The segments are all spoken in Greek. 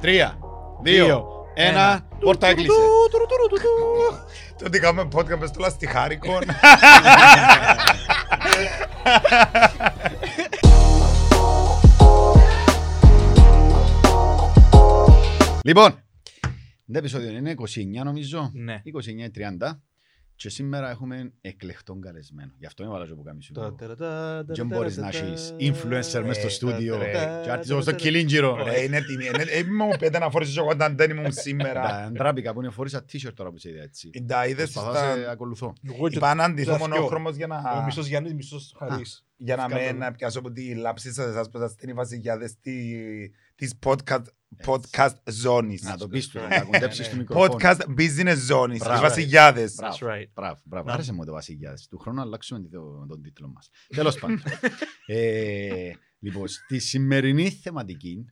Τρία, δύο, ένα, πόρτα έκλεισε. Τότε κάνουμε με μες στο λαστιχάρικο. Λοιπόν, το επεισόδιο είναι 29 νομίζω, ναι. 29-30 και σήμερα έχουμε εκλεκτόν καλεσμένο. Γι' αυτό με βάλα και που κάνεις σου. Δεν μπορείς να έχεις influencer μες στο Ε, στούντιο τότε, ρε. και άρχισες όπως το κιλίντζιρο. Ρε, είναι έτοιμη. Είναι- ε, Μην μου πέτε να φορήσεις εγώ όταν δεν ήμουν σήμερα. Τα ντράπηκα που είναι φορήσα t-shirt τώρα που σε είδα έτσι. Τα είδες Προσπαθώ να σε στα... ακολουθώ. Είπα να αντιθώ τα μονόχρωμος για Ο να... μισός Γιάννης, μισός Χαρίς. Για να Σκάνδαλο. με να πιάσω από τη λάψη σας εσάς που σας είναι οι βασιλιάδες τη- της podcast, podcast ζώνης. Να το πεις τους, Ναι, να κοντέψεις ναι. το μικρόφωνο. Podcast business ζώνης. Οι Μπράβο. βασιλιάδες. Μπράβο. That's right. Μπράβο, μπράβο. Να. Άρεσε μου το Βασιλιάδες. Του χρόνου αλλάξουμε το- τον τίτλο μας. Τέλος πάντων. Ε, Λοιπόν, στη σημερινή θεματική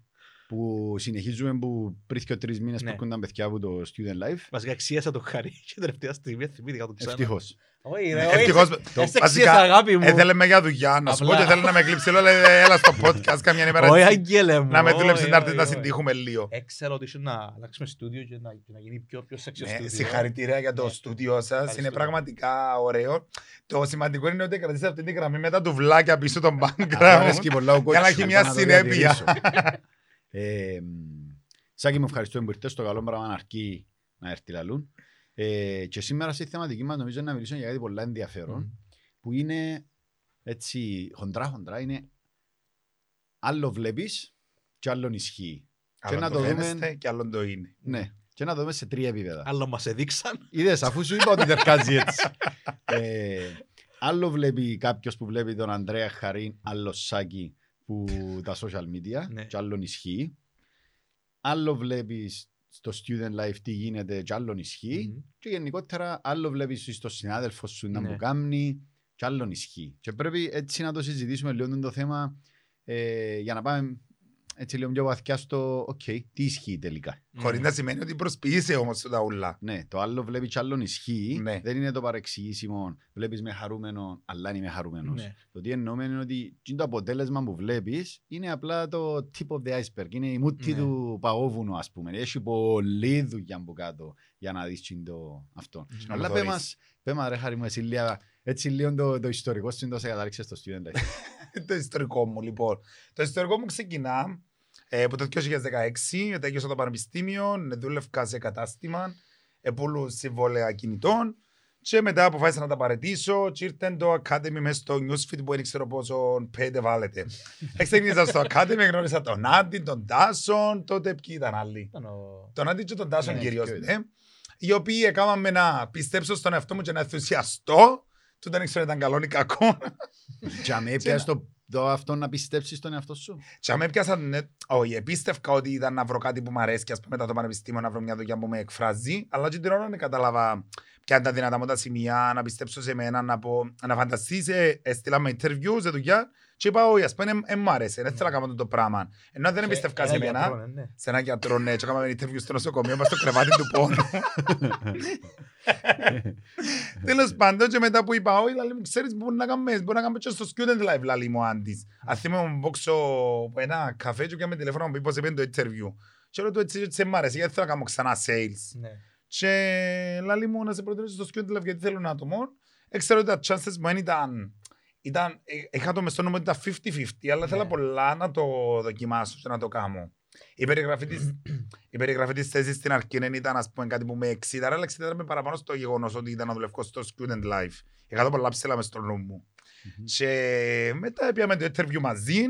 που συνεχίζουμε που πριν και τρεις μήνες που Ναι. έρχονταν παιδιά από το Student Life, Βασικά εξίασα το Χαρί και τελευταία στιγμή θυμήθηκα το ξανά. ευτυχώς. Όχι ρε, Ευτυχώς, όχι. το- Έσαι βασικά, εξίασα αγάπη μου. Έθελε με για δουλειά. Να σου πω Απλά- ότι θέλει να με κλείψει. Λέω, λέει, έλα στο podcast καμιά ημέρα. Όχι έτσι, αγγέλε μου. Να με δουλέψει όχι, να έρθει όχι, να όχι. συντύχουμε λίγο. Έξερα ότι ήσουν να αλλάξουμε στούντιο και να και να γίνει πιο πιο σεξι Ναι, στούντιο. Συγχαρητήρια για το Ναι. στούντιο σας. Είναι Ευχαριστούμε. πραγματικά ωραίο. Το σημαντικό είναι ότι κρατήσατε αυτή τη γραμμή με τα τουβλάκια πίσω τον Αυτό background. αρέσκει πολλά ο Για να coach, έχει μια να το συνέπεια. διατηρήσω. Ε, μ, Σάκη μου ευχαριστώ που ήρθες. Το καλό πράγμα να αρκεί να έρθει λαλούν. Ε, και σήμερα στη θεματική μας νομίζω να μιλήσω για κάτι πολύ ενδιαφέρον που είναι έτσι χοντρά χοντρά είναι άλλο βλέπεις και άλλον ισχύει. Και Άλλον να το το φαίνεστε δούμε- και άλλον το είναι. Ναι. Και να το δούμε σε τρία επίπεδα. Άλλο μας έδειξαν. Είδες, αφού σου είπα ότι τερκάζει έτσι. ε, άλλο βλέπει κάποιος που βλέπει τον Ανδρέα Χαρίν, άλλο Σάκη που τα social media Ναι. και άλλον ισχύει. Άλλο βλέπεις στο student life τι γίνεται και άλλον ισχύει. Μμμ. Και γενικότερα άλλο βλέπεις στο συνάδελφο σου να Ναι. μου κάνει και άλλον ισχύει. Και πρέπει έτσι να το συζητήσουμε λίγο το θέμα ε, για να πάμε έτσι λίγο πιο βαθιά στο οκ, τι ισχύει τελικά. Χωρίς να σημαίνει ότι προσποιείσαι όμως τα ούλα. Ναι, το άλλο βλέπεις κι άλλον ισχύει. Ναι. Δεν είναι το παρεξηγήσιμο. Βλέπεις με χαρούμενο, αλλά είναι με χαρούμενος. Ναι. Το τι εννοούμε είναι ότι τι είναι το αποτέλεσμα που βλέπεις είναι απλά το tip of the iceberg. Είναι η μούτη Ναι. του παγόβουνου, ας πούμε. Έχει πολλή δουλειά από κάτω για να δεις το αυτό. Μμμ. Αλλά το πε δεις. μας, πέ μας, ρε Χάρη μου, εσύ λίγα, έτσι λίγο το, το ιστορικό σου το σε κατάληξες στο student life. το ιστορικό μου, λοιπόν. Το ιστορικό μου ξεκινά ε, από το 2016. Τέλειωσα το πανεπιστήμιο, ε, δούλευκα σε κατάστημα, επούλου συμβόλαια κινητών. Και μετά αποφάσισα να τα παρετήσω και ήρθε το Academy μέσα στο newsfeed που δεν ξέρω πόσο πέντε βάλετε. Ξεκίνησα στο Academy, γνώρισα τον Άντι, τον Τάσον, τότε ποιοι ήταν άλλοι; Ήταν ο- Τον Άντι και τον Τάσον Ναι, κυρίως, ποιο ναι. Οι οποίοι έκαναν με να πιστέψω στον εαυτό μου και να ενθουσιαστώ. Του δεν ήξερα αν ήταν καλό ή κακό. Και αν έπιασες το, το αυτό να πιστέψεις στον εαυτό σου. Και αν με έπιασαν, ναι, όχι, επίστευκα ότι ήταν να βρω κάτι που μου αρέσει και ας πούμε μετά το πανεπιστήμιο να βρω μια δουλειά που με εκφράζει, αλλά και την ώρα δεν κατάλαβα ποια είναι τα δυνατά μου τα σημεία, να πιστέψω σε μένα, να, πω, να φανταστείς, ε, έστειλα με interview σε δουλειά και είπα, όχι, ας πούμε, ε, ε, μ' άρεσε, δεν θέλω να κάνω το πράγμα. Ενώ δεν εμπιστεύκα σε Ένα μένα, γιατρό, ναι, ναι. σε ένα γιατρό, ναι, και έκαμε interview στο νοσοκομείο, μας στο κρεβάτι του πόνου. Τέλος πάντων και μετά που είπα, όχι, λαλή μου, ξέρεις, μπορεί να κάνουμε, μπορεί να κάνουμε και στο student life, λαλή μου, Άντις. Ας θυμάμαι μου μπόξω από ένα καφέ και με τηλέφωνο μου πει πως έπαιρνε το interview. Και λέω του έτσι, έτσι μ' άρεσε, γιατί θέλω να κάνω ξανά sales. Ναι. Και λαλή μου να σε προτείνω στο student life γιατί θέλω ένα άτομο. Έξερα ότι τα chances μου δεν ήταν, ήταν, ε, είχα το μες στο νόμο ότι ήταν 50-50, αλλά Ναι. ήθελα πολλά να το δοκιμάσω και να το κάνω. Η περιγραφή της, η περιγραφή της θέσης στην αρχή δεν ήταν ας πούμε, κάτι που με εξήταρε, αλλά εξήταρε με παραπάνω στο γεγονός ότι ήταν να δουλεύω στο student life. Είχα το πολλά ψηλά μες στο νου μου. Και μετά πήγαμε το interview μαζί,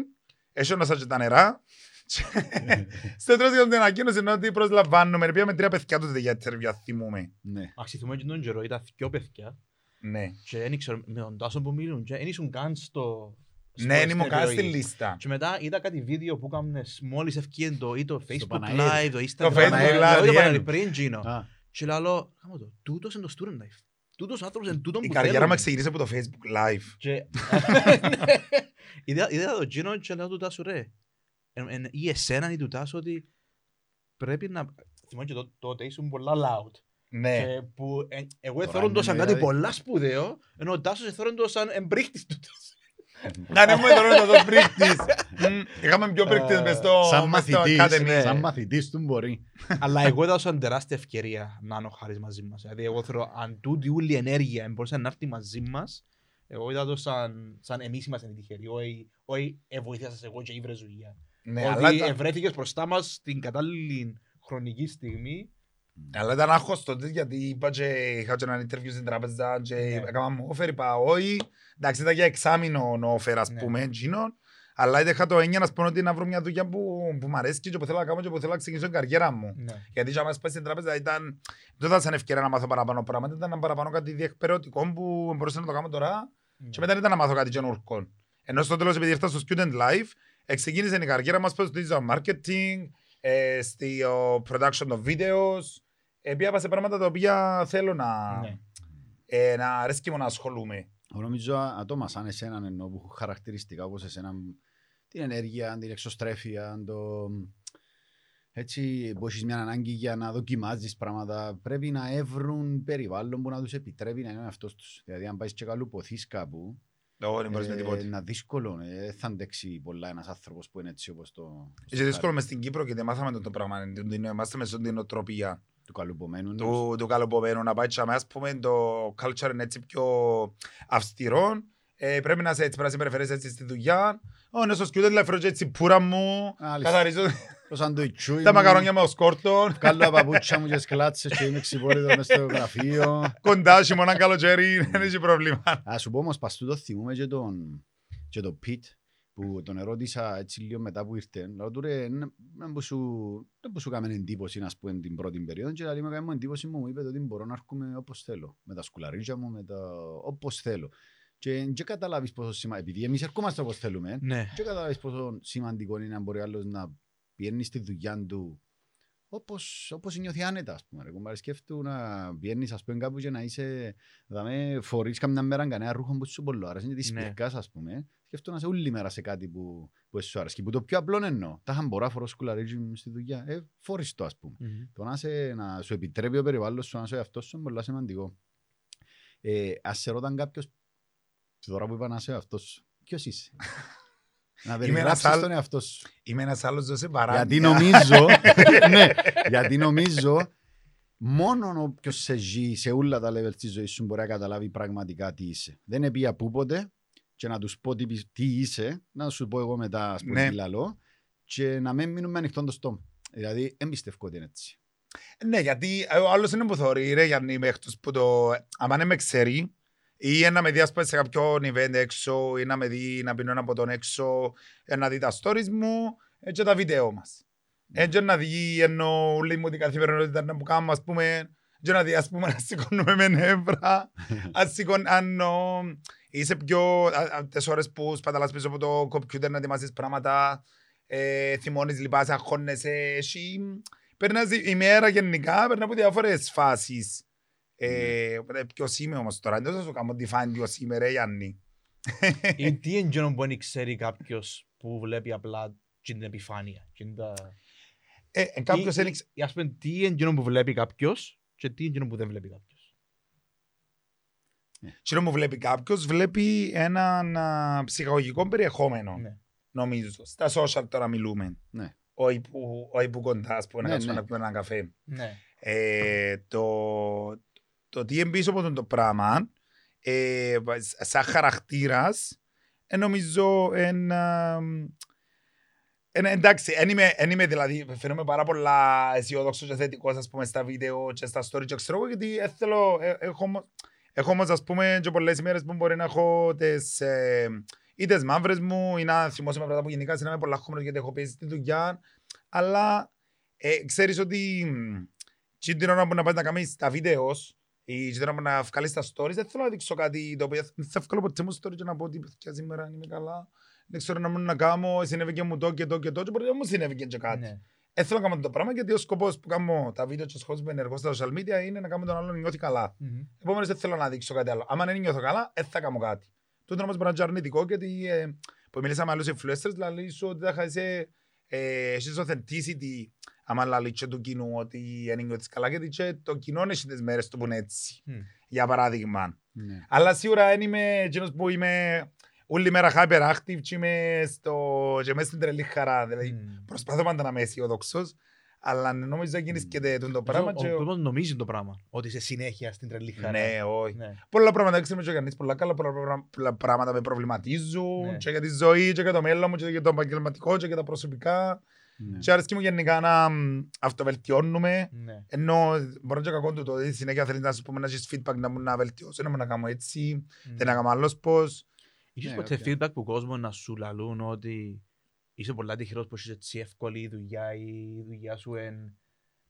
έσωνα και τα νερά. Και Στο τέλος για την ανακοίνωση είναι ότι προσλαμβάνουμε. Πήγαμε τρία παιδιά τότε για interview, αν θυμούμε. Ναι. Αξιθυμούμε και τον καιρό, ήταν δυο παιδιά Ναι. και δεν ήξερα με τον Τάσο που μιλούν και δεν ήσουν καν στο... στο Ναι, δεν ήμουν στην καν στη επιλογή. λίστα. Και μετά είδα κάτι βίντεο που έκαμε μόλις ευκήγε το ή το Facebook Παναήρ. Live, το Instagram Facebook Live, Live, όχι το yeah. Παναήρ, πριν γίνω. Α, Και λέω, κάμε το, τούτος είναι το student life. Τούτος ο άνθρωπος είναι τούτον Η που καριέρα θέλουμε. μου ξεκίνησε από το Facebook Live. Και είδα είδα το Gino και λέω του Τάσου ρε. εν- εν- Ή εσέναν ή του Τάσου ότι πρέπει να... Θυμάμαι και τό- τότε ήσουν πολλά loud. Ναι. Και που ε, εγώ Τώρα εθώρον το είναι σαν κάτι δηλαδή- πολλά σπουδαίο, ενώ ο Τάσος εθώρον το σαν εμπρίχτης του Τάσου. Να ναι μου εδώ το πρίκτης. Μμ, Είχαμε πιο πρίκτης μες στο Σαν μες στο μαθητής, Academy. ναι. σαν μαθητής του μπορεί. Αλλά εγώ έδωσα τεράστια ευκαιρία να είναι ο Χάρης μαζί μας. Δηλαδή εγώ θεωρώ αν τούτη όλη η ενέργεια μπορούσε να έρθει μαζί μας, εγώ είδα το σαν, σαν εμείς είμαστε τυχεροί. Όχι, όχι ε, βοήθησες εγώ και ήβρες δουλειά. Ναι, αλλά ότι ήταν- ευρέθηκες μπροστά μας στην κατάλληλη χρονική στιγμή. Αλλά ήταν άγχος τότε γιατί είπα και είχα και έναν interview στην τράπεζα και Ναι. έκανα μου offer, είπα όχι. Εντάξει ήταν για εξάμηνο ο offer ας Ναι. πούμε εκείνον. Αλλά είχα το έννοια να πω ότι να βρω μια δουλειά που, που μου αρέσει και που θέλω να κάνω και που θέλω να ξεκινήσω την καριέρα μου. Ναι. Γιατί για μας πάει στην τράπεζα ήταν, δεν ήταν σαν ευκαιρία να μάθω παραπάνω πράγματα, ήταν παραπάνω κάτι διεκπαιρεωτικό που μπορούσα να το κάνω τώρα και μετά ήταν να μάθω κάτι καινούργιο. Ενώ στο τέλος επειδή ήρθα στο Student Life, ξεκίνησε η καριέρα μας στο digital marketing, ε, στο production των videos, ε, πήγα σε πράγματα τα οποία θέλω να, Ναι. ε, να αρέσκει μου να ασχολούμαι. Εγώ νομίζω α- άτομα σαν εσέναν εννοώ που έχουν χαρακτηριστικά όπως εσένα την ενέργεια, την εξωστρέφεια, το... Έτσι, που έχεις μια ανάγκη για να δοκιμάζεις πράγματα, πρέπει να έβρουν περιβάλλον που να τους επιτρέπει να είναι αυτός τους. Δηλαδή, αν πάεις και καλουποθείς κάπου, Εγώ δεν μπορείς με ε, τίποτε. είναι δύσκολο, ε, δεν θα αντέξει πολλά ένας άνθρωπος που είναι έτσι όπως το... Είναι δύσκολο μες στην Κύπρο και δεν μάθαμε το, το πράγμα. την- την- Είμαστε μέσα στην νοοτροπία του καλουπομένου. του, του καλοπωμένου. Να πάει και ας πούμε το culture είναι έτσι πιο αυστηρό. Ε, πρέπει να είσαι έτσι, πρέπει να συμπεριφέρεσαι έτσι στη δουλειά. Ω, ναι, στο σκιούτε λεφρό και έτσι πουρα μου. Αλήθεια. Καθαρίζω Το σαντουιτσούι τα μου, μακαρόνια με ο σκόρτον. Βγάλω τα παπούτσια μου και τις κλάτσες και είμαι ξυπόλυτο μες στο γραφείο. Κοντά χειμώνα καλοκαίρι, δεν έχει πρόβλημα. Α σου πω όμως πας τούτο θυμούμε και τον, και τον Πιτ που τον ερώτησα έτσι λίγο μετά που ήρθε. Λέω του ρε, να να που σου, να που σου κάμε εντύπωση να πούμε την πρώτη περίοδο και λέει μου κάμε εντύπωση μου, μου είπε ότι μπορώ να έρχομαι όπως θέλω. Με τα σκουλαρίτια μου, με τα όπως θέλω. Και δεν καταλάβεις πόσο σημαντικό, επειδή εμείς ερχόμαστε όπως θέλουμε, Ναι. και καταλάβεις πόσο σημαντικό είναι να μπορεί άλλος να πιένει στη δουλειά του όπως, όπως νιώθει άνετα, ας πούμε. Ρε, κουμπάρε, σκέφτου να πιένεις, ας πούμε, κάπου και να είσαι, δαμε, φορείς καμιά μέρα κανένα ρούχο που σου πολύ άρεσε, και της Ναι. πυρκάς, ας πούμε. Σκέφτου να είσαι όλη μέρα σε κάτι που, που σου άρεσε. Που το πιο απλό εννοώ. Τα είχαν μπορώ να φορώ σκουλαρίτζι μου στη δουλειά. Ε, φορείς το, ας πούμε. Μμμ. Το να, σε, να σου επιτρέπει ο περιβάλλον σου, να είσαι αυτός σου είναι πολύ σημαντικό. Ε, ας σε ρώταν κάποιος, τώρα που είπα να είσαι αυτός σου, ποιος είσαι; να ένας περιγράψεις άλλ- τον εαυτό σου. Είμαι ένας άλλος δώσε παράνοια. Γιατί νομίζω, ναι, γιατί νομίζω μόνο όποιος σε ζει σε όλα τα level της ζωής σου μπορεί να καταλάβει πραγματικά τι είσαι. Δεν είναι πει πούποτε και να τους πω τι, πι- τι είσαι, να σου πω εγώ μετά ας πούμε Ναι. τι λαλώ και να μην μείνουμε ανοιχτόν το στόμα. Δηλαδή, δεν πιστεύω ότι είναι έτσι. Ναι, γιατί ε, ο άλλος είναι που θωρεί, ρε, Γιάννη, είμαι εκτός που το... Αν δεν με ξέρει, ή να με δει, ας πούμε, σε κάποιο event έξω, ή να με δει να πίνω ένα από τον έξω, ε, να δει τα stories μου, ε, και τα βίντεο μας. Έτσι να δει, ενώ όλη μου την καθημερινότητα να που κάνουμε, ας πούμε, και να δει, ας πούμε, να σηκώνουμε με νεύρα, αν σηκών, αν ο, είσαι πιο, α- α- τις ώρες που σπαταλάς πίσω από το κομπιούτερ να ετοιμάσεις πράγματα, ε, θυμώνεις, λυπάσαι, αγχώνεσαι, εσύ, περνάς η μέρα γενικά, περνά από διάφορες φάσεις. Ε, οπότε ποιος είμαι όμως τώρα, δεν θα σου κάνω define ποιος είμαι ρε Γιάννη. Ή τι είναι εκείνο που δεν ξέρει κάποιος που βλέπει απλά την επιφάνεια. την τα- Ε, ε, κάποιος Ή- ένιξε, ή, Ας πούμε, τι είναι εκείνο που βλέπει κάποιος και τι είναι εκείνο που δεν βλέπει κάποιος; Κοινό μου βλέπει κάποιος, βλέπει έναν α, ψυχαγωγικό περιεχόμενο, Ναι. νομίζω. Στα social τώρα μιλούμε. Ναι. Όχι που, όχι που κοντάς, ας πούμε, να Ναι, κάτσουμε ναι. να πιούμε έναν καφέ. Ναι. Ε, το, το τι είναι πίσω από τον το πράγμα, ε, σαν χαρακτήρας, ε, νομίζω εν, α, εν, εντάξει, εν είμαι, εν είμαι δηλαδή, φαίνομαι πάρα πολλά αισιόδοξος και θετικός, ας πούμε, στα βίντεο και στα story και ξέρω εγώ, γιατί ε, θέλω, ε, έχω, όμω- έχω όμως, ας πούμε, και πολλές ημέρες που μπορεί να έχω τις, ε, ή τις μαύρες μου, ή να θυμώσαι με πράγματα που γενικά είναι πολλά χώμενος γιατί έχω παίζει στη δουλειά, αλλά ε, ξέρεις ότι μ, και την ώρα που να πάει να κάνεις τα βίντεος ή την ώρα που να βγάλεις τα stories, δεν θέλω να δείξω κάτι το οποίο δεν θα βγάλω ποτέ μου story και να πω ότι παιδιά σήμερα είμαι καλά. Δεν ξέρω να μου να κάνω, συνέβη και μου το και το και το και μπορεί να μου συνέβη και κάτι. Ναι. Δεν θέλω να κάνω το πράγμα γιατί ο σκοπός που κάνω τα βίντεο και ο σκοπός που είμαι ενεργό στα social media είναι να κάνω τον άλλον να νιώθει καλά. Μμμ. Επομένως, δεν θέλω να δείξω κάτι άλλο. Αν δεν νιώθω καλά, δεν θα κάνω κάτι. Τούτο όμως μπορεί να είναι αρνητικό γιατί ε, που μιλήσαμε με άλλους influencers, δηλαδή σου ότι θα χάσει ε, έχεις authenticity άμα λαλείς και του κοινού ότι δεν νιώθεις καλά γιατί και το κοινό έχει τις μέρες του που είναι έτσι. Μμ. Για παράδειγμα. Ναι. Αλλά σίγουρα δεν είμαι εκείνος που είμαι όλη μέρα hyperactive και είμαι, στο, και είμαι στην τρελή χαρά. Δηλαδή, Μμμ. προσπαθώ πάντα να είμαι αισιοδόξος, αλλά νομίζω να γίνεις και το- το πράγμα. Ο και- κόσμος νομίζει το πράγμα. Ότι είσαι συνέχεια στην τρελή χαρά. Ναι, όχι. Ναι. Πολλά πράγματα δεν ξέρουμε και ο Γιάννης, πολλά καλά πολλά προγρα- πολλά πράγματα με προβληματίζουν Ναι. και για τη ζωή και για το μέλλον μου και για το επαγγελματικό και για τα προσωπικά. Ναι. Και αρέσκει μου γενικά να μ, αυτοβελτιώνουμε. Ναι. Ενώ μπορεί να κακό του το ότι συνέχεια θέλεις να σου πούμε να έχεις feedback να μου να βελτιώσω, να μου να κάνω έτσι, δεν να κάνω άλλος πώς. Είχες Ναι, ποτέ οκ. feedback που κόσμο να σου λαλούν ότι είσαι πολλά τυχερός που είσαι έτσι εύκολη η δουλειά ή η δουλειά σου εν...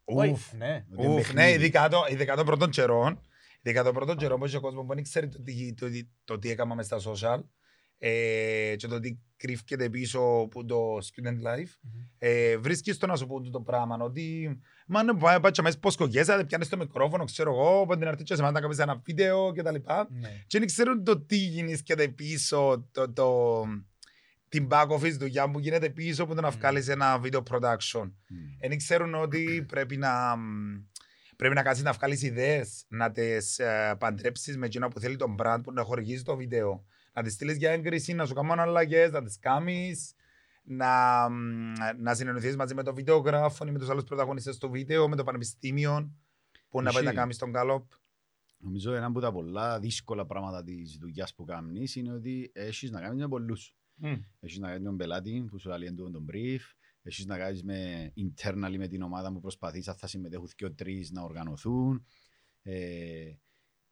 Όχι, Ουφ, ναι. Ότι είναι ουφ, ναι, παιχνίδι. ειδικά το- ειδικά των πρώτων καιρών. Ειδικά των πρώτων καιρών που έχει ο κόσμος που δεν ξέρει το τι, το, τι- το τι έκανα μες στα social ε, και το τι κρύφκεται πίσω από το student life. Μμμ. ε, βρίσκεις το να σου πούν το πράγμα, ότι μα ναι, πάει πάει και μέσα πώς κογιέσαι, πιάνεις το μικρόφωνο, ξέρω εγώ, από την αρχή και σε μάνα να κάνεις ένα βίντεο κτλ. Ναι. Και δεν ξέρουν το τι γίνεται πίσω, το, το, την back office δουλειά που γίνεται πίσω που το να Μμ. βγάλεις ένα video production. Μμ. Δεν ξέρουν ότι πρέπει να, μ, πρέπει να κάνεις να βγάλεις ιδέες, να τις ε, παντρέψεις με εκείνο που θέλει τον brand που να χορηγήσει το βίντεο. Να τις στείλεις για έγκριση, να σου κάνουν αλλαγές, να τις κάνεις, να, μ, να συνεννοηθείς μαζί με τον βιντεογράφο ή με τους άλλους πρωταγωνιστές του βίντεο, με το πανεπιστήμιο, που να πάει να Ισχύει. κάνεις τον καλόπ. Νομίζω ένα από τα πολλά δύσκολα πράγματα της δουλειάς που κάνεις είναι ότι έχεις να κάνεις με πολλούς. Έχεις να κάνεις με τον πελάτη που σου λέει τον brief, έχεις να κάνεις με internally με την ομάδα που προσπαθείς αν θα συμμετέχουν και τρεις να οργανωθούν, ε,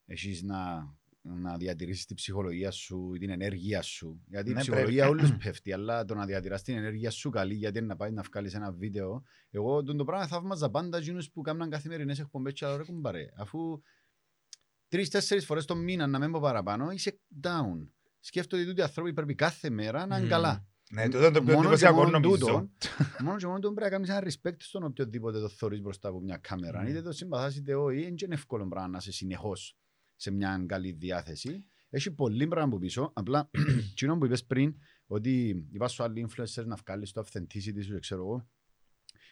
έχεις να, να διατηρήσεις την ψυχολογία σου, την ενέργεια σου. Γιατί η Ναι, ψυχολογία πρέπει. όλους πέφτει, αλλά το να διατηράς την ενέργεια σου καλή γιατί είναι να πάει να βγάλεις ένα βίντεο. Εγώ τον το πράγμα θαύμαζα πάντα εκείνους που κάνουν καθημερινές εκπομπές και λέω ρε κουμπάρε, αφού τρεις-τέσσερις φορές το μήνα να μην πω παραπάνω, είσαι down. Σκέφτομαι ότι τούτοι οι άνθρωποι πρέπει κάθε μέρα να είναι Μμμ. καλά. Ναι, τούτο είναι το πιο Μόνος και εντυπωσιακό μόνο νομίζω. τούτο, μόνος και μόνο τούτο πρέπει να κάνεις ένα respect στον οποιοδήποτε το θωρείς μπροστά από μια κάμερα. Ναι. Είτε το συμπαθάς είτε όχι, είναι και είναι εύκολο πράγμα να είσαι συνεχώς σε μια καλή διάθεση. Έχει πολύ πράγμα από πίσω. Απλά, κοινό που είπες πριν, ότι είπα σου άλλοι influencers να βγάλεις το authenticity σου, ξέρω εγώ.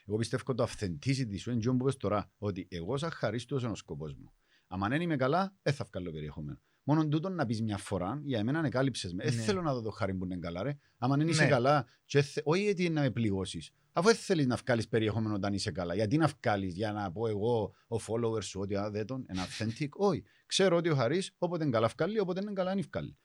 Εγώ πιστεύω το authenticity σου είναι εκείνο που είπες τώρα, ότι εγώ σαν χαρίστος είναι ο σκοπός μου. Αν δεν είμαι καλά, δεν θα βγάλω περιεχόμενο. Μόνο τούτο να πεις μια φορά, για εμένα ανεκάλυψες με. Δεν Ναι. θέλω να δω το χάρη που είναι καλά, ρε. Αν δεν είσαι Ναι. καλά, και θε... όχι γιατί να με πληγώσεις. Αφού δεν θέλεις να βγάλεις περιεχόμενο όταν είσαι καλά. Γιατί να βγάλεις για να πω εγώ, ο follower σου, ότι α, δεν τον, είναι authentic. όχι. Ξέρω ότι ο Χαρίς, όποτε είναι καλά βγάλει, όποτε είναι καλά είναι βγάλει.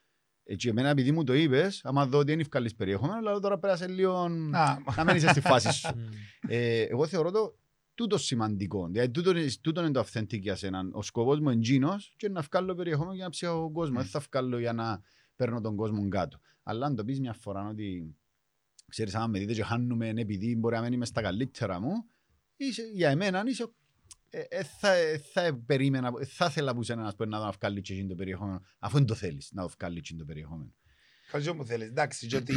Έτσι, εμένα επειδή μου το είπες, άμα δω ότι δεν βγάλεις περιεχόμενο, αλλά τώρα πέρασε λίγο Α, να μένεις στη φάση σου. Μμμ. Ε, εγώ θεωρώ το τούτος σημαντικό. Δηλαδή, τούτο, είναι- τούτο είναι το authentic για σένα. Ο σκοπός μου είναι τζίνος και να βγάλω περιεχόμενο για να ψυχώ τον κόσμος. Mm. Δεν θα βγάλω για να παίρνω τον κόσμο κάτω. Αλλά αν το πεις μια φορά ότι ξέρεις άμα με δείτε και χάνουμε επειδή μπορεί να μην είμαι στα καλύτερα μου, είσαι, για εμένα είσαι ε, ε, θα, ε, θα περίμενα, ε, θα ήθελα που σένα να, σου πω, να βγάλει και εκείνο το περιεχόμενο, αφού δεν το θέλεις να το βγάλει εκείνο το περιεχόμενο. Κάτι μου θέλεις. Εντάξει, και ότι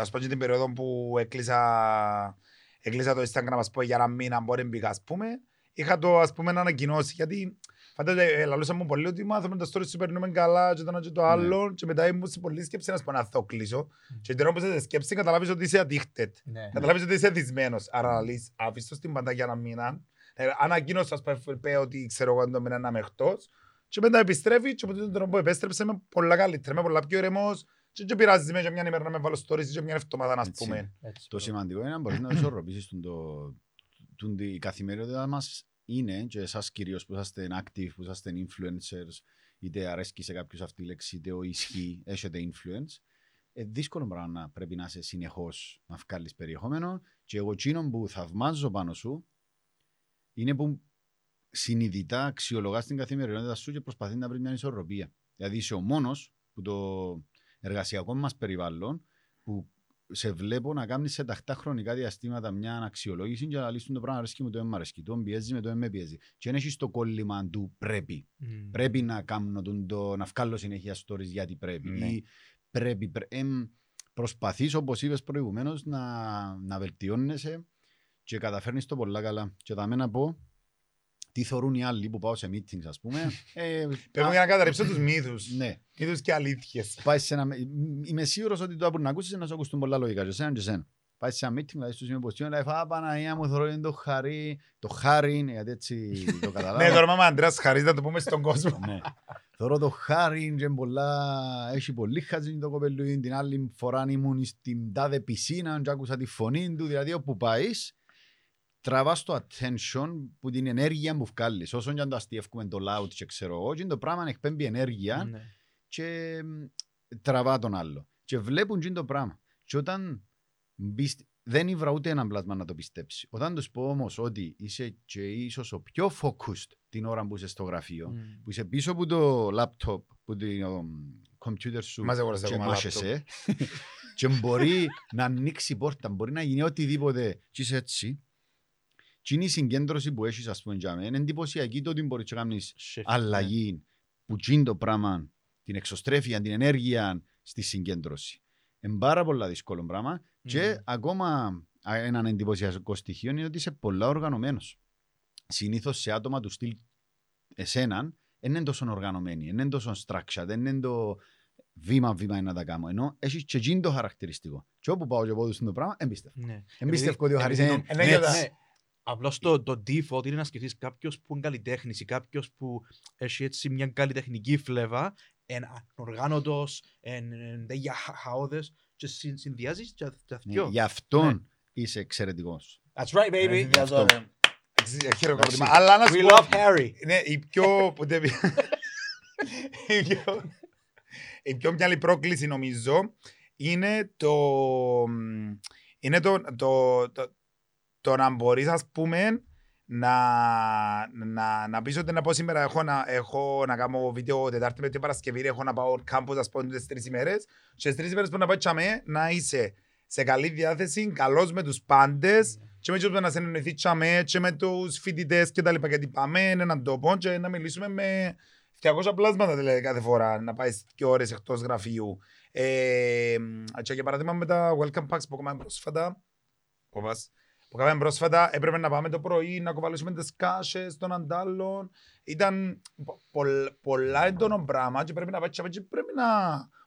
ας πω και την περίοδο που έκλεισα, έκλεισα το Instagram ας πω, για ένα μήνα μπορεί να μπήκα ας πούμε, είχα το ας πούμε να ανακοινώσει γιατί φαντάζομαι ε, λαλούσα μου πολύ ότι μάθαμε τα stories σου περνούμε καλά και το ένα και το Ναι. άλλο και μετά ήμουν σε πολλή σκέψη να σου πω να θα κλείσω και την ώρα που είσαι σκέψη καταλάβεις ότι είσαι addicted. Ναι. Καταλάβεις ότι είσαι δυσμένος. Άρα λες, αφήσεις το στην πάντα για ένα μήνα. Ε, Ανακοίνωσα ας πούμε ότι ξέρω εγώ αν το μήνα να είμαι εκτός και μετά επιστρέφει και από τον τρόπο που επέστρεψε είμαι πολλά καλύτερα, είμαι πολλά πιο ηρεμός και δεν πειράζει με και μια ημέρα να με βάλω stories και μια εβδομάδα να Έτσι πούμε. Έτσι, Το μπράβο. σημαντικό είναι να μπορείς να ισορροπήσεις τον το, τον, η καθημερινότητα μας είναι και εσάς κυρίως που είσαστε active, που είσαστε influencers, είτε αρέσκει σε κάποιους αυτή η λέξη, είτε ο ισχύει, έχετε influence. Ε, δύσκολο πράγμα να πρέπει να είσαι συνεχώς να βγάλεις περιεχόμενο και εγώ εκείνο που θαυμάζω πάνω σου είναι που συνειδητά αξιολογάς την καθημερινότητα σου και προσπαθείς να βρεις μια ισορροπία. Δηλαδή είσαι ο μόνος που το εργασιακό μας περιβάλλον που σε βλέπω να κάνεις σε τακτά χρονικά διαστήματα μια αξιολόγηση και να λύσουν το πράγμα αρέσκει μου το έμ αρέσκει, το πιέζει με το έμ πιέζει. Και δεν έχεις το κόλλημα του πρέπει. Μμμ. Πρέπει να κάνω τον το, να βγάλω συνέχεια stories γιατί πρέπει. Ναι. Ή πρέπει, πρέ, εμ, προσπαθείς όπως είπες προηγουμένως να, να βελτιώνεσαι και καταφέρνεις το πολλά καλά. Και θα να πω τι θεωρούν οι άλλοι που πάω σε meetings ας πούμε. ε, Πρέπει α, για να καταρρύψω τους μύθους. ναι. Μύθους και αλήθειες. Πάει σε ένα... Είμαι σίγουρος ότι το που να ακούσεις να σου ακούσουν πολλά λογικά και εσένα και εσένα. Πάει σε ένα meeting, δηλαδή στους υποστήριους, λέει «Φα, Παναγία μου, θεωρώ είναι το χαρί, το χάρι είναι, γιατί έτσι το Ναι, καταλάβω». τώρα είμαι Αντρέας Χαρίς να το πούμε στον κόσμο. Ναι. Θωρώ το χάρη και πολλά, έχει πολύ χαζίνη το κοπελούιν, την άλλη φορά ήμουν στην τάδε πισίνα και άκουσα τη φωνή του, δηλαδή όπου πάεις, τραβάς το attention που την ενέργεια που βγάλεις. Όσο και αν το αστείευκουμε το loud και ξέρω εγώ, και το πράγμα εκπέμπει ενέργεια Ναι. και μ, τραβά τον άλλο. Και βλέπουν και το πράγμα. Και όταν μπεις, δεν ήβρα ούτε έναν πλάσμα να το πιστέψει. Όταν τους πω όμως ότι είσαι και ίσως ο πιο focused την ώρα που είσαι στο γραφείο, Μμ. που είσαι πίσω από το laptop, που το computer σου Μας αγόρασες και ακόμα μάχεσαι και μπορεί να ανοίξει πόρτα, μπορεί να γίνει οτιδήποτε και είσαι έτσι. Και είναι η συγκέντρωση που έχεις ας πούμε για μένα, είναι εντυπωσιακή το ότι μπορείς να κάνεις Shift, ναι. αλλαγή που γίνει το πράγμα, την εξωστρέφεια, την ενέργεια στη συγκέντρωση. Είναι πάρα πολύ δύσκολο πράγμα και Μμ. ακόμα α, έναν εντυπωσιακό στοιχείο είναι ότι είσαι πολλά οργανωμένος. Συνήθως σε άτομα του στυλ εσέναν δεν είναι τόσο οργανωμένοι, δεν είναι τόσο structured, δεν είναι το βήμα-βήμα είναι να τα κάνω. Ενώ έχεις και εκείνο το χαρακτηριστικό. Και όπου πάω και εγώ στο πράγμα, εμπιστεύω. Ναι. Εμπιστεύω ότι ο Χαρίς επειδή- είναι είναι είναι και έτσι. Ναι. Απλώς το, το default είναι να σκεφτείς κάποιος που είναι καλλιτέχνης ή κάποιος που έχει έτσι μια καλλιτεχνική φλέβα, είναι ανοργάνωτος, είναι για χαόδες και συν- συνδυάζεις και τα Ναι, δυο. Γι' αυτόν είσαι εξαιρετικός. That's right, baby. Ε, αυτό. αυτό. Ε, Χειροκρότημα. Εντάξει. Αλλά να σου We πω, love Harry. Ναι, η πιο... που δεν- η πιο- Η πιο μεγάλη πρόκληση νομίζω είναι το... Είναι το, το, το, το να μπορείς ας πούμε να, να, να πεις ότι να πω σήμερα έχω να, έχω να κάνω βίντεο Τετάρτη με την Παρασκευή έχω να πάω κάμπος ας πούμε τις τρεις ημέρες. Και τις τρεις ημέρες που να πάω τσαμέ να είσαι σε καλή διάθεση, καλός με τους πάντες και με τους που να συνεννοηθεί τσαμέ και με τους φοιτητές και τα λοιπά. Γιατί πάμε έναν τόπο και να μιλήσουμε με 200 πλάσματα δηλαδή κάθε φορά να πάεις και ώρες εκτός γραφείου. Ε, και για παράδειγμα με τα welcome packs που έκαναμε πρόσφατα κόβας, που έκαναμε πρόσφατα έπρεπε να πάμε το πρωί να κοβαλήσουμε τις κάσες των αντάλλων ήταν πο- πολλ- πολλά έντονο πράγμα και πρέπει να πάεις και πρέπει να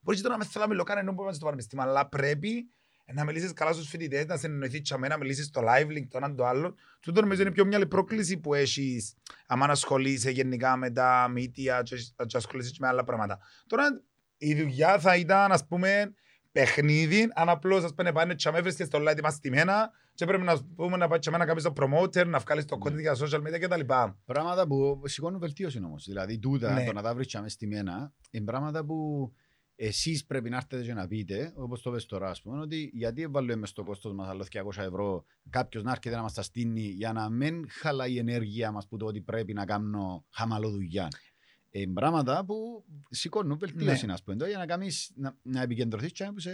μπορείς και τώρα να μες θέλω να μιλώ κανένα που είμαστε στο πανεπιστήμιο αλλά πρέπει να μιλήσεις καλά στους φοιτητές, να συνεννοηθείς και να μιλήσεις στο live link το έναν το άλλο. Τούτο νομίζω είναι η πιο μεγάλη πρόκληση που έχεις άμα να ασχολείσαι γενικά με τα media και, και ασχολείσαι και με άλλα πράγματα. Τώρα η δουλειά θα ήταν ας πούμε παιχνίδι, αν απλώς ας πούμε πάνε και με βρίσκεσαι στο live μας στημένα και πρέπει να πούμε να πάει και να κάνεις το promoter, να βγάλεις το content για social media κτλ. Πράγματα που σηκώνουν βελτίωση όμως. Δηλαδή, τούτα, Ναι. το να τα βρεις μέσα στη μένα, είναι πράγματα που εσείς πρέπει να έρθετε και να πείτε, όπως το πες τώρα, ας πούμε, ότι γιατί βάλουμε στο κόστος μας άλλο 200 ευρώ κάποιος να έρχεται να μας τα στείλει για να μην χαλάει η ενέργεια μας που το ότι πρέπει να κάνω χαμαλό δουλειά. Ε, πράγματα που σηκώνουν βελτίωση, Ναι. να πούμε, για να, κάνεις, να, να επικεντρωθείς και που, σε,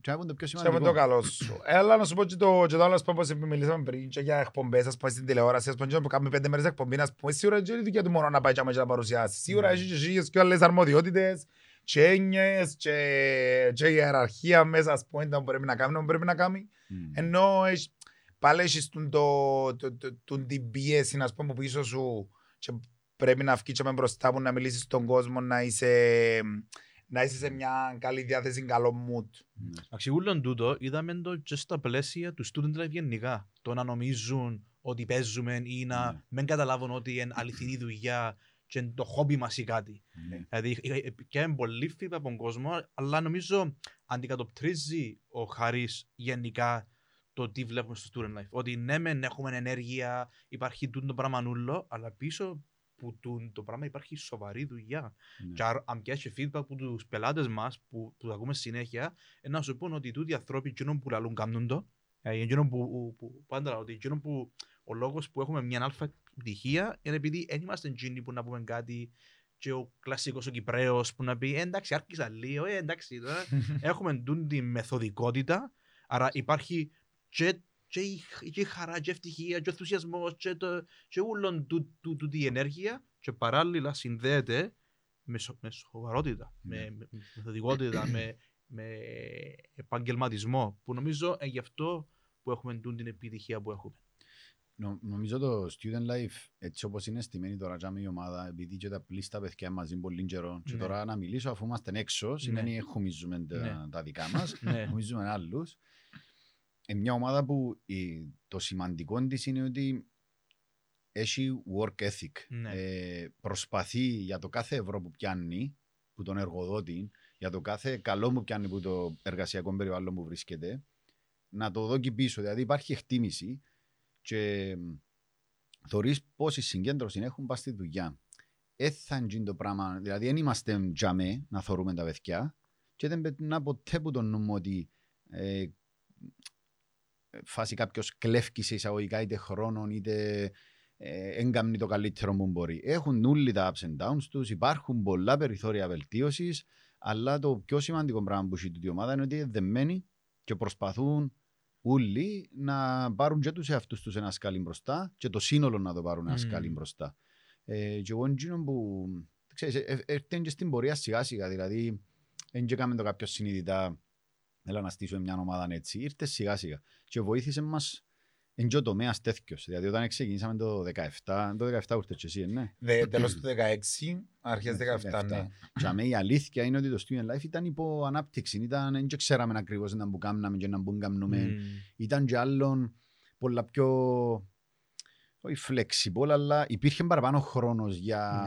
και που είναι το πιο Σε σημαντικό. το καλός σου. Έλα να σου πω και το, και το άλλο, ας πούμε, όπως μιλήσαμε πριν και για εκπομπές, ας πούμε, στην τηλεόραση, ας πούμε, και που κάνουμε πέντε μέρες εκπομπή, ας πούμε, σίγουρα δεν είναι η δουλειά του μόνο να πάει και άμα και να παρουσιάσει. Σίγουρα έχει και χίλιες και άλλες αρμοδιότητες, και έννοιες, και, και ιεραρχία μέσα, ας πούμε, που πρέπει να κάνει, που πρέπει να κάνει. Μμ. Ενώ έχεις- πάλι έχεις τον, το, το, το, τον την πίεση, ας πούμε, που πίσω σου και πρέπει να βγεις και με μπροστά μου, να μιλήσεις στον κόσμο, να είσαι, να είσαι σε μια καλή διάθεση, καλό mood. Ναι. Αξιούλων τούτο είδαμε το και στα πλαίσια του student life γενικά. Το να νομίζουν ότι παίζουμε ή να Ναι. μην καταλάβουν ότι είναι αληθινή δουλειά και είναι το χόμπι μας ή κάτι. Ναι. Δηλαδή, ε, ε, και είναι πολύ feedback από τον κόσμο, αλλά νομίζω αντικατοπτρίζει ο Χαρής γενικά το τι βλέπουμε στο student life. Ότι ναι, μεν έχουμε ενέργεια, υπάρχει τούτο το πράγμα νουλό, αλλά πίσω που τούτο το πράγμα υπάρχει σοβαρή δουλειά. Ναι. Και άρα, αν πιάσει feedback από τους πελάτες μας που, που τα ακούμε συνέχεια, ε, να σου πούν ότι τούτοι οι άνθρωποι, εκείνο που λαλούν κάνουν το, ε, εκείνο που, που, που πάντα λέω, ότι εκείνο που ο λόγος που έχουμε μια αλφα πτυχία είναι επειδή δεν είμαστε εκείνοι που να πούμε κάτι και ο κλασικός ο Κυπρέος που να πει «Ε, εντάξει, άρχισα λίγο, ε, εντάξει, τώρα έχουμε τούν τη μεθοδικότητα, άρα υπάρχει και, και, η, και η χαρά και η ευτυχία και ο ενθουσιασμός και, το, και όλον του, του, τούτη η ενέργεια και παράλληλα συνδέεται με, σο, με σοβαρότητα, Ναι. με, με μεθοδικότητα, με, με επαγγελματισμό που νομίζω ε, γι' αυτό που έχουμε τούν την επιτυχία που έχουμε. Νο- Νομίζω το student life, έτσι όπως είναι στημένη τώρα τζάμε η ομάδα, επειδή και τα πλήστα παιδιά μαζί πολύ καιρό και Ναι. τώρα να μιλήσω αφού είμαστε έξω, σημαίνει χομίζουμε τα, Ναι. τα δικά μας, Ναι. χομίζουμε άλλους. Είναι μια ομάδα που η- το σημαντικό της είναι ότι έχει work ethic. Ναι. Ε, προσπαθεί για το κάθε ευρώ που πιάνει, που τον εργοδότη, για το κάθε καλό που πιάνει που το εργασιακό περιβάλλον που βρίσκεται, να το δω και πίσω. Δηλαδή υπάρχει εκτίμηση και θεωρείς πόση συγκέντρωση έχουν πάει στη δουλειά. Έθαν γίνει το πράγμα, δηλαδή δεν είμαστε τζαμέ να θεωρούμε τα παιδιά και δεν περνά ποτέ που τον νου μου ότι ε, φάση κάποιος κλέφκει σε εισαγωγικά είτε χρόνων είτε ε, έγκαμνει το καλύτερο που μπορεί. Έχουν όλοι τα ups and downs τους, υπάρχουν πολλά περιθώρια βελτίωσης, αλλά το πιο σημαντικό πράγμα που έχει τούτη η ομάδα είναι ότι είναι δεμένοι και προσπαθούν όλοι να πάρουν και τους εαυτούς τους ένα σκάλι μπροστά και το σύνολο να το πάρουν ένα Μμμ. σκάλι μπροστά. Ε, και εγώ εκείνο που, ξέρεις, ε, ε, έρθει και στην πορεία σιγά σιγά, δηλαδή δεν και έκαμε το κάποιος συνειδητά Έλα να στήσουμε μια ομάδα έτσι. Ήρθες σιγά σιγά. Και βοήθησε μας εν και ο τομέας τέτοιος. Δηλαδή όταν ξεκινήσαμε το 17, το 17 ήρθες και εσύ, ε, ναι. Δε- Τέλος του 16, αρχές 17, ναι. Και αμέ η αλήθεια είναι ότι το Student Life ήταν υπό ανάπτυξη. Ήταν, δεν και ξέραμε ακριβώς να που κάναμε και να που κάνουμε. Μμμ. Ήταν και άλλον πολλά πιο όχι flexible, αλλά υπήρχε παραπάνω χρόνος για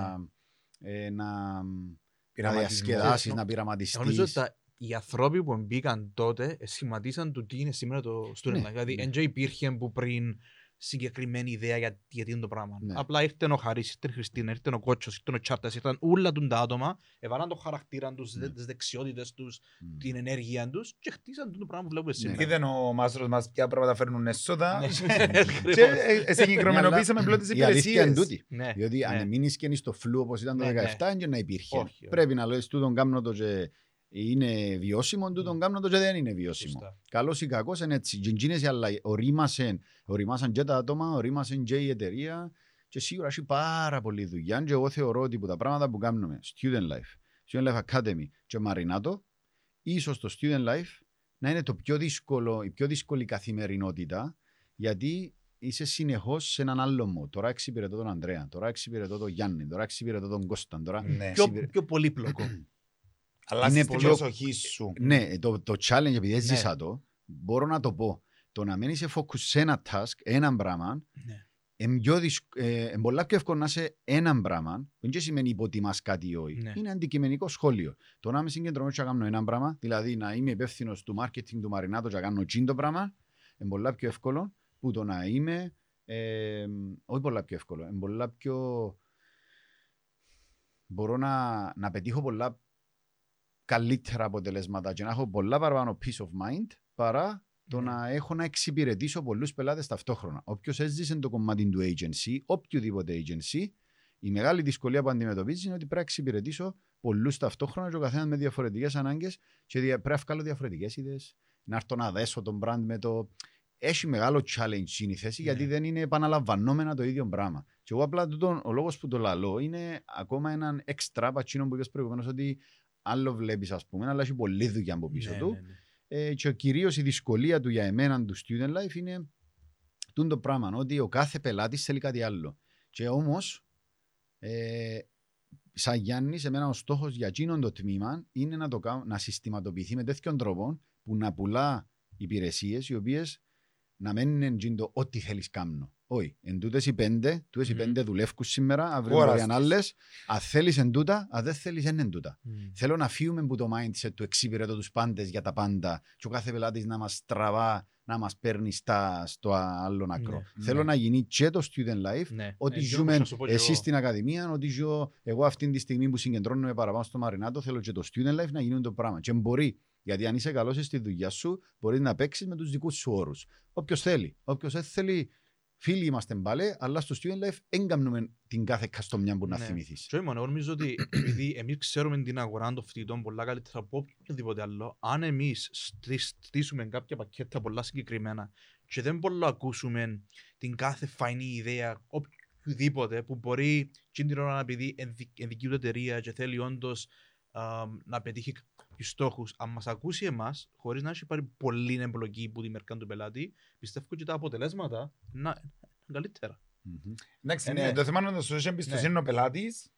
ε, να, να Πειραματισμό. διασκεδάσεις, Ε, να Εγώ νομίζω ότι πειραματιστείς. τα- οι άνθρωποι που μπήκαν τότε σχηματίσαν το τι είναι σήμερα το student Ναι, life. Δηλαδή, ναι. δεν και υπήρχε που πριν συγκεκριμένη ιδέα για, γιατί είναι το πράγμα. Ναι. Απλά ήρθε ο Χαρίς, ήρθε η Χριστίνα, ήρθε ο Κότσος, ήρθε ο Τσάρτας, ήρθαν όλα τους τα άτομα, έβαλαν το χαρακτήρα τους, Ναι. τις δεξιότητες τους, Μμ. την ενέργεια τους και χτίσαν το πράγμα που βλέπουμε Ναι. σήμερα. Είδαν ο μάστρος μας ποια πράγματα φέρνουν έσοδα Ναι, και ακριβώς. ε, ε, συγκεκριμενοποίησαμε πλέον τις Η αλήθεια είναι υπηρεσίες. τούτη. Ναι, Διότι ναι. αν μείνεις και στο φλού όπως ήταν το Ναι, ναι. 17, δεν να υπήρχε. Όχι, όχι. Πρέπει να λες τούτον κάμνο το και είναι βιώσιμο, τούτον κάμνο το και δεν είναι βιώσιμο. Σωστά. Καλός ή κακός είναι έτσι. Και εκείνες οι αλλαγές ορίμασαν, ορίμασαν και τα άτομα, ορίμασαν και η εταιρεία και σίγουρα έχει πάρα πολλή δουλειά και εγώ θεωρώ ότι που τα πράγματα που κάνουμε Student Life, Student Life Academy και Marinato, ίσως το Student Life να είναι το πιο δύσκολο, η πιο δύσκολη καθημερινότητα γιατί είσαι συνεχώς σε έναν άλλο μου. Τώρα εξυπηρετώ τον Ανδρέα, τώρα εξυπηρετώ τον Γιάννη, τώρα εξυπηρετώ τον Κώσταν. Τώρα... Ναι. Πιο, Συμπερι- πιο πολύπλοκο. Αλλάζεις είναι την πολύ- προσοχή σου. Ναι, το, το challenge επειδή Ναι. έζησα το, μπορώ να το πω. Το να μένεις σε focus σε ένα task, έναν πράγμα, Ναι. είναι πιο δυσκ- ε, είναι πολλά πιο εύκολο να είσαι έναν πράγμα, δεν και σημαίνει υποτιμάς κάτι ή όχι. Ναι. Είναι αντικειμενικό σχόλιο. Το να είμαι συγκεντρωμένος και να κάνω έναν πράγμα, δηλαδή να είμαι υπεύθυνος του marketing του Μαρινάτο και να κάνω τσιν το πράγμα, είναι πολλά πιο εύκολο που το να είμαι, ε, όχι πολλά πιο εύκολο, είναι πολλά πιο... Μπορώ να, να πετύχω πολλά καλύτερα αποτελέσματα και να έχω πολλά παραπάνω peace of mind παρά το Ναι. να έχω να εξυπηρετήσω πολλούς πελάτες ταυτόχρονα. Όποιος έζησε το κομμάτι του agency, οποιοδήποτε agency, η μεγάλη δυσκολία που αντιμετωπίζει είναι ότι πρέπει να εξυπηρετήσω πολλούς ταυτόχρονα και ο καθένας με διαφορετικές ανάγκες και δια- πρέπει να βγάλω διαφορετικές ιδέες. Να έρθω να δέσω τον brand με το. Έχει μεγάλο challenge είναι η θέση Ναι. γιατί δεν είναι επαναλαμβανόμενα το ίδιο πράγμα. Και εγώ απλά τούτον, ο λόγος που το λαλώ είναι ακόμα έναν extra πατσίνο που είπες προηγουμένως ότι άλλο βλέπεις, ας πούμε, αλλά έχει πολλή δουλειά από πίσω Ναι, του. ναι, ναι. Ε, και κυρίως η δυσκολία του για εμένα του student life είναι τούτο το πράγμα, ότι ο κάθε πελάτης θέλει κάτι άλλο. Και όμως, ε, σαν Γιάννης, εμένα ο στόχος για εκείνον το τμήμα είναι να, το, κάνω- να συστηματοποιηθεί με τέτοιον τρόπο που να πουλά υπηρεσίες οι οποίες να μένουν εντζήν το ό,τι θέλεις κάνω. Όχι, εν τούτες οι πέντε, τούτες οι Μμμ. πέντε δουλεύκουν σήμερα, αύριο Αγόραστες. μπορεί να είναι άλλες. Αν θέλεις εν τούτα, αν δεν θέλεις εν εν τούτα. Μμ. Θέλω να φύγουμε από το mindset του εξυπηρετώ τους πάντες για τα πάντα και ο κάθε πελάτης να μας τραβά, να μας παίρνει στα, στο άλλο άκρο. Ναι, Θέλω ναι. να γίνει και το student life, Ναι. ότι Ε, ζούμε να σου πω κι εσύ εγώ. στην Ακαδημία, ότι ζω εγώ αυτή τη στιγμή που συγκεντρώνομαι παραπάνω στο Μαρινάτο, θέλω και το student life να γίνουν το πράγμα. Και μπορεί, γιατί αν είσαι καλός στη δουλειά σου, μπορείς να παίξεις με τους δικούς σου όρους. Όποιος θέλει. Όποιος δεν θέλει, φίλοι είμαστε πάλι, αλλά στο student life δεν κάνουμε την κάθε καστομιά που να Ναι. θυμηθείς. Και όχι μόνο, εγώ νομίζω ότι επειδή εμείς ξέρουμε την αγορά των φοιτητών πολλά καλύτερα από οποιοδήποτε άλλο, αν εμείς στρι- στήσουμε κάποια πακέτα πολλά συγκεκριμένα και δεν μπορούμε να ακούσουμε την κάθε φαϊνή ιδέα οποιοδήποτε που μπορεί εκείνη την ώρα επειδή εν δι- εν δική του εταιρεία και θέλει όντως α, να πετύχει κάποιους στόχους, αν μας ακούσει εμάς, χωρίς να έχει πάρει πολλή εμπλοκή που τη μερκά του πελάτη, πιστεύω και τα αποτελέσματα να να είναι καλύτερα. Μμμ. Εντάξει, Ε, ναι, ναι. το θέμα είναι να σου έχει εμπιστοσύνη ο πελάτης.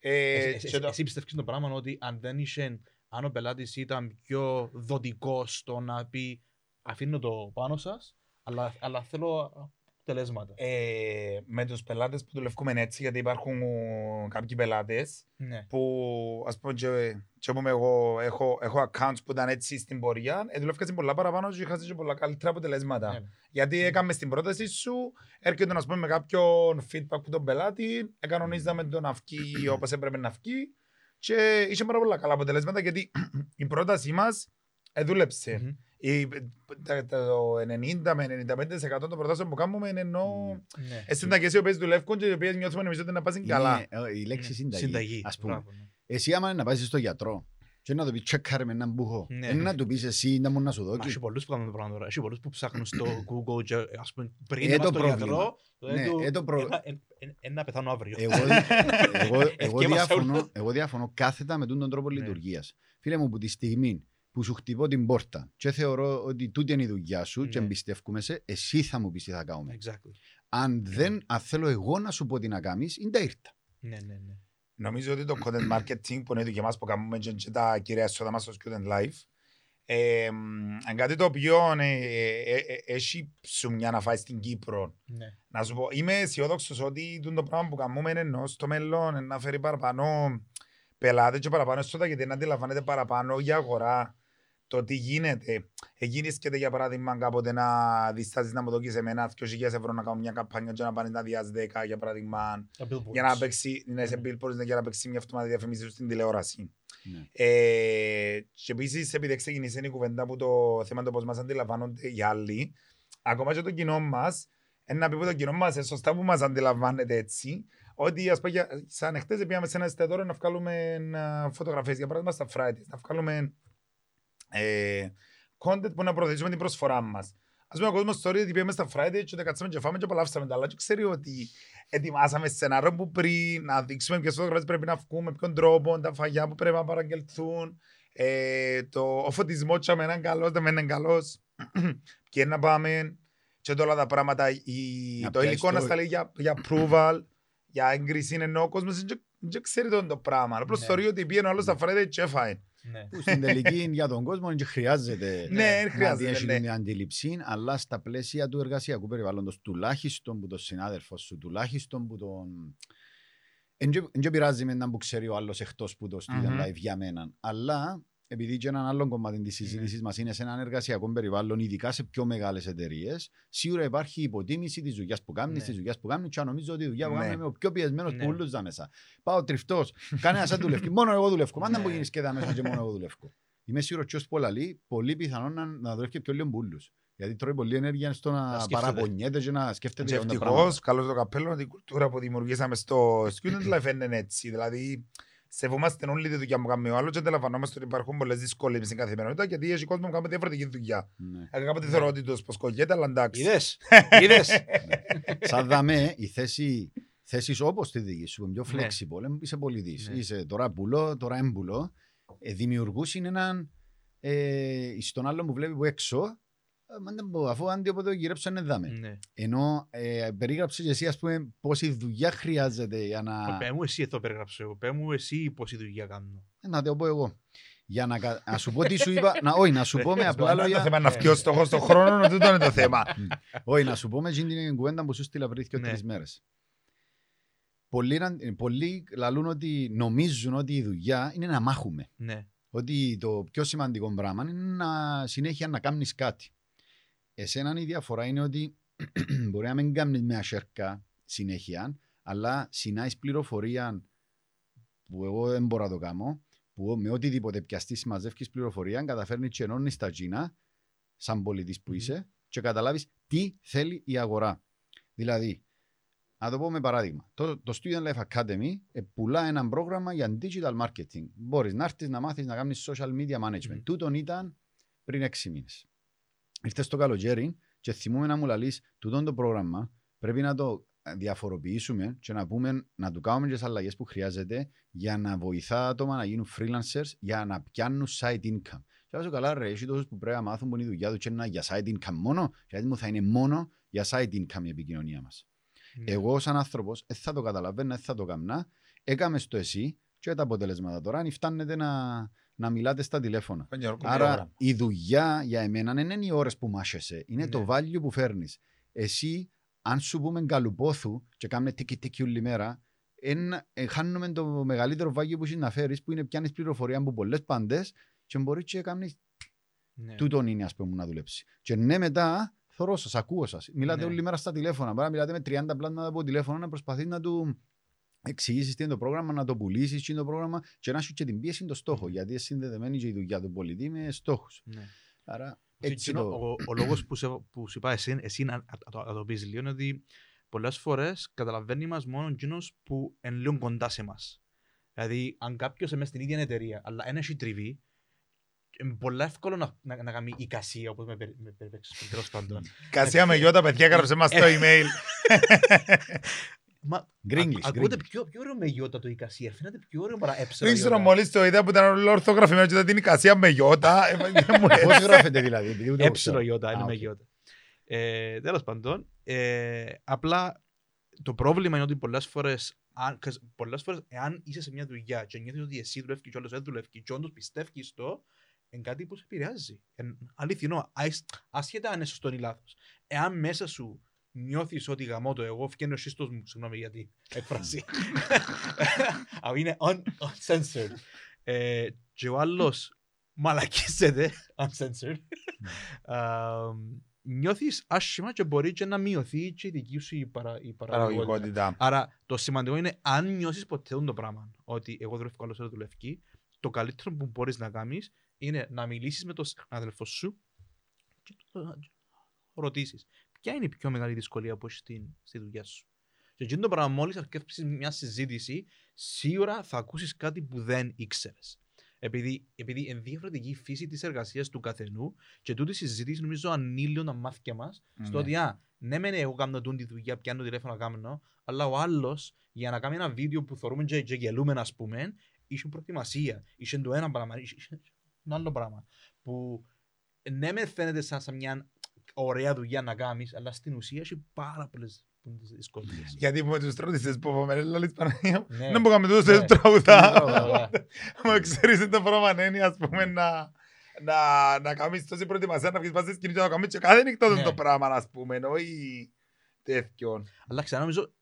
ε, Εσύ- και εσύ- το- Εσύ πιστεύεις το πράγμα ότι αν δεν είσαι, αν ο πελάτης ήταν πιο δοτικός στο να πει αφήνω το πάνω σας, αλλά, αλλά θέλω τελέσματα. Ε, με τους πελάτες που δουλεύουμε έτσι, γιατί υπάρχουν κάποιοι πελάτες Ναι. που ας πούμε και, και πούμε εγώ έχω, έχω accounts που ήταν έτσι στην πορεία, ε, δουλεύκα στην πολλά παραπάνω και είχα και πολλά καλύτερα αποτελέσματα. Ναι. Γιατί έκαμες στην πρόταση σου, έρχεται να πούμε με κάποιον feedback από τον πελάτη, εκανονίζαμε τον αυκή όπως έπρεπε να αυκεί και είχε πάρα πολλά καλά αποτελέσματα γιατί η πρότασή μας ε, δούλεψε. Μμμ. Η, τα, τα, το 90 με 95% των προτάσεων που κάνουμε είναι ενώ Ναι. ε, συνταγές οι οποίες δουλεύουν και οι οποίες νιώθουμε νομίζω ότι να πάσουν καλά. Είναι, ε, η λέξη Ναι. συνταγή. Συνταγή. Ας πούμε. Μπράβο, ναι. Εσύ άμα είναι να πάσεις στο γιατρό και να του πει τσεκάρε με έναν μπουχό. Ναι. Είναι να του πεις εσύ να μου να σου Μα Έχει δώσει. πολλούς που κάνουν το πράγμα τώρα. Έχει πολλούς που ψάχνουν στο Google και ας πούμε πριν Ε, να πας το στο πρόβλημα. γιατρό, Ναι, του- ε, το προ- ένα- εν- εν- ένα πεθάνω αύριο. Εγώ, εγώ, εγώ, Ευκαιρία διαφωνώ, όλους. εγώ διαφωνώ κάθετα με τον τρόπο Ναι. λειτουργίας. Φίλε μου, που τη στιγμή που σου χτυπώ την πόρτα και θεωρώ ότι τούτη είναι η δουλειά σου και Ναι. εμπιστεύκουμε σε, εσύ θα μου πεις τι θα κάνουμε. Exactly. Αν δεν, αν θέλω εγώ να σου πω τι να κάνεις, είναι τα ήρθα. Ναι, ναι, ναι. Νομίζω ότι το content marketing που είναι το και εμάς που κάνουμε και, και τα κυρία έσοδα μας στο Student Life ε, είναι κάτι το οποίο ε, ε, ε, έχει ψουμιά να φάεις στην Κύπρο. Ναι. Να σου πω, είμαι αισιόδοξος ότι το πράγμα που κάνουμε είναι ενώ στο μέλλον να φέρει παραπάνω πελάτες και παραπάνω έσοδα γιατί να αντιλαμβάνεται παραπάνω για αγορά το τι γίνεται. Εκείνη σκέφτεται για παράδειγμα κάποτε να διστάζεις να μου δοκίσεις εμένα 2.000 ευρώ να κάνω μια καμπάνια και να πάνε να διάσει 10 για παράδειγμα Τα billboards. για να παίξει, να είσαι Ναι. billboards, για να παίξει μια αυτόματη διαφήμιση σου στην τηλεόραση. Ναι. Ε, και επίσης, επειδή ξεκίνησε η κουβέντα από το θέμα το πώς μας αντιλαμβάνονται οι άλλοι, ακόμα και το κοινό μας, να πει που το κοινό μας, σωστά που μας αντιλαμβάνεται έτσι, ότι ας πούμε, για- σαν εχθές πήγαμε σε ένα εστιατόριο να βγάλουμε φωτογραφίες, για παράδειγμα στα Fridays, να βγάλουμε ε, content που να προωθήσουμε την προσφορά μας. Α πούμε, ο κόσμος θεωρεί ότι πήγαμε στα Fridays και τα κάτσαμε και φάμε και απολαύσαμε τα, αλλά και ξέρει ότι ετοιμάσαμε σενάριο που πριν να δείξουμε ποιε φωτογραφίε πρέπει να βγούμε, με ποιον τρόπο, τα φαγιά που πρέπει να παραγγελθούν, ε, το, ο φωτισμός και με έναν καλός, δεν με έναν καλός, και να πάμε, και όλα τα πράγματα, η, Να το πιάσεις υλικό να το- σταλεί για, για approval, για έγκριση, ενώ ο κόσμος δεν δεν ξέρει το, το πράγμα. Απλώς Ναι. θεωρεί ότι πήγαινε ο άλλος στα Friday και έφαε. Ναι. Που στην τελική για τον κόσμο δεν χρειάζεται Ναι, δεν να χρειάζεται, έχει ναι. την αντίληψη, αλλά στα πλαίσια του εργασιακού περιβάλλοντος, τουλάχιστον που τον συνάδελφος σου, τουλάχιστον που τον... Δεν πειράζει με έναν που ξέρει ο άλλος εκτός που το student Μμμ. life για μένα, αλλά επειδή και έναν άλλο κομμάτι της συζήτησης μας είναι σε έναν εργασιακό περιβάλλον, ειδικά σε πιο μεγάλες εταιρείες, σίγουρα υπάρχει υποτίμηση της δουλειάς που κάνεις, Ναι. της δουλειάς που κάνεις, και νομίζω ότι η δουλειά που Ναι. κάνει είμαι ο πιο πιεσμένος Ναι. που όλου τα μέσα. Πάω τριφτός, κανένας δεν δουλεύει. Μόνο εγώ δουλεύω. Μάντα Ναι. που γίνεις και τα μέσα και μόνο εγώ δουλεύω. Είμαι σίγουρος ότι πολλά λέει, πολύ πιθανό να, να δουλεύει και πιο λίγο μπούλου. Γιατί τρώει πολλή ενέργεια στο Να να σκέφτεται. παραπονιέται και να σκέφτεται Και για τα ευτυχώς, πράγματα. καλώς το καπέλο, ότι η κουλτούρα που δημιουργήσαμε στο Student Life είναι έτσι. Δηλαδή, σεβόμαστε όλη τη δουλειά που κάνουμε ο άλλος και αντιλαμβανόμαστε ότι υπάρχουν πολλές δυσκολίες στην καθημερινότητα γιατί έχει κόσμος που κάνει διαφορετική δουλειά. Ναι. Εγώ κάποτε θεωρώ ότι το σποσκογέται, αλλά εντάξει. Είδες, είδες. Σαν δαμέ, η θέση, θέσεις όπως τη δική σου, πιο Ναι. flexible, ε, είσαι πολιτής. Ναι. Είσαι τώρα πουλό, τώρα έμπουλο. Ε, δημιουργούσαν έναν, ε, στον άλλον που βλέπει που έξω, ε, μα δεν μπορώ, αφού αντί από το γυρέψω είναι δάμε. Ναι. Ενώ ε, περίγραψες και εσύ ας πούμε πόση δουλειά χρειάζεται για να... Πέ μου εσύ εδώ περιγράψω εγώ. Πέ μου εσύ πόση δουλειά κάνω. Ε, να το πω εγώ. Για να, κα- να σου πω τι σου είπα, να, όχι, να σου πω με απλά Απλά είναι το λόγια, θέμα να βγει ο στόχος στον χρόνο, τούτο είναι το θέμα. όχι, να σου πω με εκείνη την κουβέντα που σου στείλα πριν και Ναι. τρεις μέρες. Πολλοί, να- πολλοί λαλούν ότι νομίζουν ότι η δουλειά είναι να μάχουμε. Ναι. Ότι το πιο σημαντικό πράγμα είναι να συνέχεια να κάνεις κάτι. Εσένα η διαφορά είναι ότι μπορεί να μην κάνεις μια σέρκα συνέχεια, αλλά συνάεις πληροφορία που εγώ δεν μπορώ να το κάνω, που με οτιδήποτε πιαστείς συμμαζεύεις πληροφορία, καταφέρνεις και ενώνεις τα τζίνα, σαν πολιτής που Μμμ. είσαι, και καταλάβεις τι θέλει η αγορά. Δηλαδή, να το πω με παράδειγμα. Το, το Student Life Academy ε, πουλά ένα πρόγραμμα για digital marketing. Μπορείς να έρθεις να μάθεις να κάνεις social media management. Μμμ. Τούτον ήταν πριν έξι μήνες. Ήρθες στο καλοκαίρι και θυμούμε να μου λαλείς τούτον το πρόγραμμα πρέπει να το διαφοροποιήσουμε και να πούμε να του κάνουμε τις αλλαγές που χρειάζεται για να βοηθά άτομα να γίνουν freelancers για να πιάνουν side income. Και όσο καλά ρε, έχει τόσους που πρέπει να μάθουν που είναι η δουλειά τους και είναι για side income μόνο, γιατί μου θα είναι μόνο για side income η επικοινωνία μας. Ναι. Εγώ, σαν άνθρωπος, δεν θα το καταλαβαίνω, δεν θα το καμνά. Έκαμες το εσύ και τα αποτελέσματα τώρα. Αν φτάνετε να, να μιλάτε στα τηλέφωνα. Άρα η δουλειά για εμένα δεν είναι οι ώρες που μάσχεσαι. Είναι Ναι. το value που φέρνεις. Εσύ, αν σου πούμε καλουπόθου και κάνουμε τίκι τίκι όλη μέρα, εν, ε, χάνουμε το μεγαλύτερο βάγιο που έχει να φέρεις, που είναι πιάνεις πληροφορία από πολλές πάντες και μπορείς και κάνεις Ναι. τούτον είναι ας πούμε να δουλέψεις. Και ναι μετά, θωρώ σας, ακούω σας. Μιλάτε Ναι. όλη μέρα στα τηλέφωνα. Μπορεί να μιλάτε με 30 πλάσματα από τηλέφωνο να προσπαθείς να του εξηγήσεις τι είναι το πρόγραμμα, να το πουλήσεις τι είναι το πρόγραμμα και να σου και την πίεση το στόχο. Γιατί είναι συνδεδεμένη και η δουλειά του πολιτή με στόχους. Ναι. Άρα Και έτσι εκείνο, το... ο, ο λόγος που, σε, που σου είπα εσύ, εσύ να, να, το- να το πεις λίγο είναι ότι πολλές φορές καταλαβαίνει μας μόνο εκείνος που είναι λίγο κοντά σε μας. Δηλαδή, αν κάποιος είναι μες στην ίδια εταιρεία, αλλά δεν έχει τριβή, είναι πολύ εύκολο να, να, να κάνει εικασία, όπως με, περι- με περιπέξεις πριν, τέλος πάντων. Κασία με γιώτα, παιδιά, έγραψε μας το Ε, email. Μα, Γκρίγκλις, α- ακούγεται γκρίγκλις. πιο, πιο ωραίο με γιώτα το εικασία, φαίνεται πιο ωραίο παρά έψερα Δεν ξέρω, γιώτα. μόλις το είδα που ήταν όλο ορθογραφημένο και ήταν την εικασία με γιώτα. ε, δεν μου Πώς λες. γράφεται δηλαδή, επειδή ούτε εγώ Έψιλο ξέρω. γιώτα, είναι Α, με οκ. γιώτα. Ε, Τέλος πάντων, ε, απλά το πρόβλημα είναι ότι πολλές φορές, πολλές φορές, εάν είσαι σε μια δουλειά και νιώθεις ότι εσύ δουλεύει και ο άλλο δεν δουλεύει και όντως πιστεύει το, είναι κάτι που σε επηρεάζει. Εν, αληθινό, άις- άσχετα αν είναι σωστό ή λάθος. Εάν μέσα σου νιώθεις ότι γαμώ το εγώ, φτιάχνει ο σύστος μου, συγγνώμη για την έκφραση. Αλλά είναι un- uncensored. Ε, και ο άλλος μαλακίζεται, uncensored. Α, νιώθεις άσχημα και μπορεί και να μειωθεί και η δική σου η, παρα, η παραγωγικότητα. Παραγωγικότητα. Άρα το σημαντικό είναι αν νιώσεις ποτέ το πράγμα ότι εγώ δουλεύω καλώς σε δουλευκή, το καλύτερο που μπορείς να κάνεις είναι να μιλήσεις με τον αδελφό σου και να ρωτήσεις ποια είναι η πιο μεγάλη δυσκολία που έχεις στην, στη δουλειά σου; Και εκείνο το πράγμα μόλις αρκεύσεις μια συζήτηση, σίγουρα θα ακούσεις κάτι που δεν ήξερες. Επειδή, επειδή είναι διαφορετική η φύση της εργασίας του καθενού και τούτη η συζήτηση νομίζω ανήλυον τα μάθηκια μας στο Ναι. ότι α, ναι μεν εγώ κάνω τούν τη δουλειά, πιάνω τηλέφωνο να κάνω, αλλά ο άλλος για να κάνει ένα βίντεο που θεωρούμε και, και γελούμε ας πούμε, είχε προετοιμασία, είχε το ένα πράγμα, είχε, είχε ένα άλλο πράγμα. Που ναι μεν φαίνεται σαν, σαν μια ωραία δουλειά να κάνεις, αλλά στην ουσία έχει πάρα πολλές δυσκολίες. Γιατί με τους τρώτησες που φοβάμαι, λαλείς Παναγία. Ναι. Δεν μπορούμε να Ναι. τους τραγουδά. Τραγουδά. Μα ξέρεις το πράγμα είναι ας πούμε να... Να, να κάνεις τόση προετοιμασία, να βγεις πάνω στη σκηνή και να κάνεις και κάθε νύχτα Ναι. το πράγμα, ας πούμε, όχι τέτοιον. Αλλά ξανά νομίζω,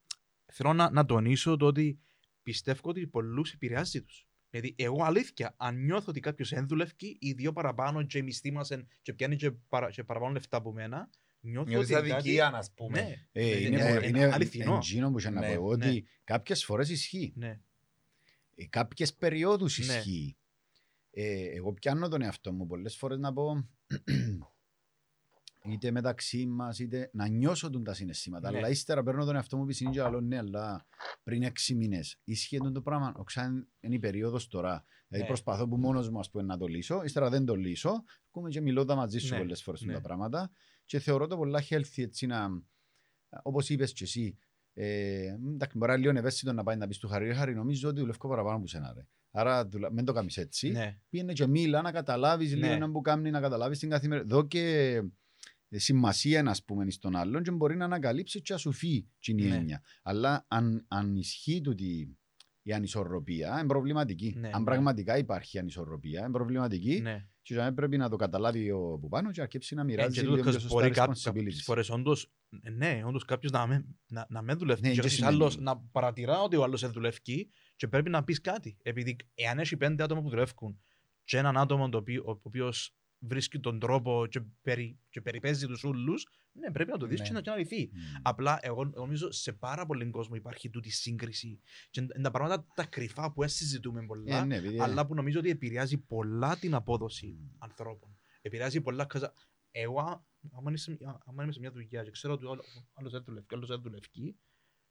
θέλω να, να τονίσω το ότι πιστεύω ότι πολλούς επηρεάζει τους. Δηλαδή, εγώ αλήθεια, αν νιώθω ότι κάποιος δεν δουλεύει ή δύο παραπάνω και η μισθή μας εν- και πιάνει και, παρα, και παραπάνω λεφτά από μένα, νιώθω Νιώθεις ότι κάτι... αδικία, ας πούμε. Ναι, Ε, είναι- είναι, είναι- που- είναι είναι αληθινό. εντζήνο που είχε να Ναι, πω εγώ, ναι. ότι κάποιες φορές ισχύει. ναι. Ε, κάποιες περιόδους Ναι. ισχύει. Ε, εγώ πιάνω τον εαυτό μου πολλές φορές να πω είτε μεταξύ μας είτε να νιώσω τον τα συναισθήματα. Ναι. Αλλά ύστερα παίρνω τον εαυτό μου πίσω και άλλο ναι, αλλά πριν έξι μήνες ισχύει τον το πράγμα. Οξά είναι η περίοδος τώρα. Δηλαδή Ναι. προσπαθώ που μόνος μου ας πούμε, να το λύσω, ύστερα δεν το λύσω. Ακούμε και μιλώ τα μαζί σου Ναι, πολλές φορές ναι. τα πράγματα και θεωρώ το πολλά healthy έτσι να, όπως είπες και εσύ, ε, εντάξει, μπορεί να είναι λίγο ευαίσθητο να πάει να πεις του Χαρή, «Ρε Χαρή, νομίζω ότι δουλεύω παραπάνω από σένα. Ρε. Άρα δουλα- μην το κάνεις έτσι. ναι. Πήγαινε και μίλα να καταλάβεις Ναι. λίγο να που κάνει, να καταλάβεις την καθημερινότητα. Δω και ε, σημασία να πούμε στον άλλον και μπορεί να ανακαλύψει και να σου φύγει την Ναι. έννοια. Αλλά αν, αν ισχύει τούτη η ανισορροπία, είναι προβληματική. Ναι, αν ναι. πραγματικά υπάρχει ανισορροπία, είναι προβληματική ναι. και για μένα πρέπει να το καταλάβει ο που πάνω και να αρκέψει να Ε, μοιράζει και λίγο τούτο, πιο πως σωστά μπορεί κά- responsibilities. κάποιες φορές όντως, ε, ναι, όντως κάποιος να με, να, να με δουλεύει Ναι, και και κάποιος σημαίνει. άλλος να παρατηρά ότι ο άλλος δεν δουλεύει και πρέπει να πεις κάτι. Επειδή εάν έχει πέντε άτομα που δουλεύουν και έναν άτομο το οποίο, ο οποίος βρίσκει τον τρόπο και, περι, και περιπέζει τους ούλους, ναι, πρέπει να το δεις Ναι. και να, και να λυθεί. Μμ. Απλά εγώ, εγώ νομίζω σε πάρα πολύ κόσμο υπάρχει τούτη σύγκριση. Και είναι τα πράγματα τα κρυφά που δεν συζητούμε πολλά, Ε, ναι, επειδή- αλλά που νομίζω ότι επηρεάζει πολλά την απόδοση Μμ. ανθρώπων. Επηρεάζει πολλά. καζα- Εγώ, α- άμα είμαι σε μια- άμα είμαι σε μια δουλειά και ξέρω ότι ο άλλος δεν δουλεύει, ο άλλος δεν δουλεύει,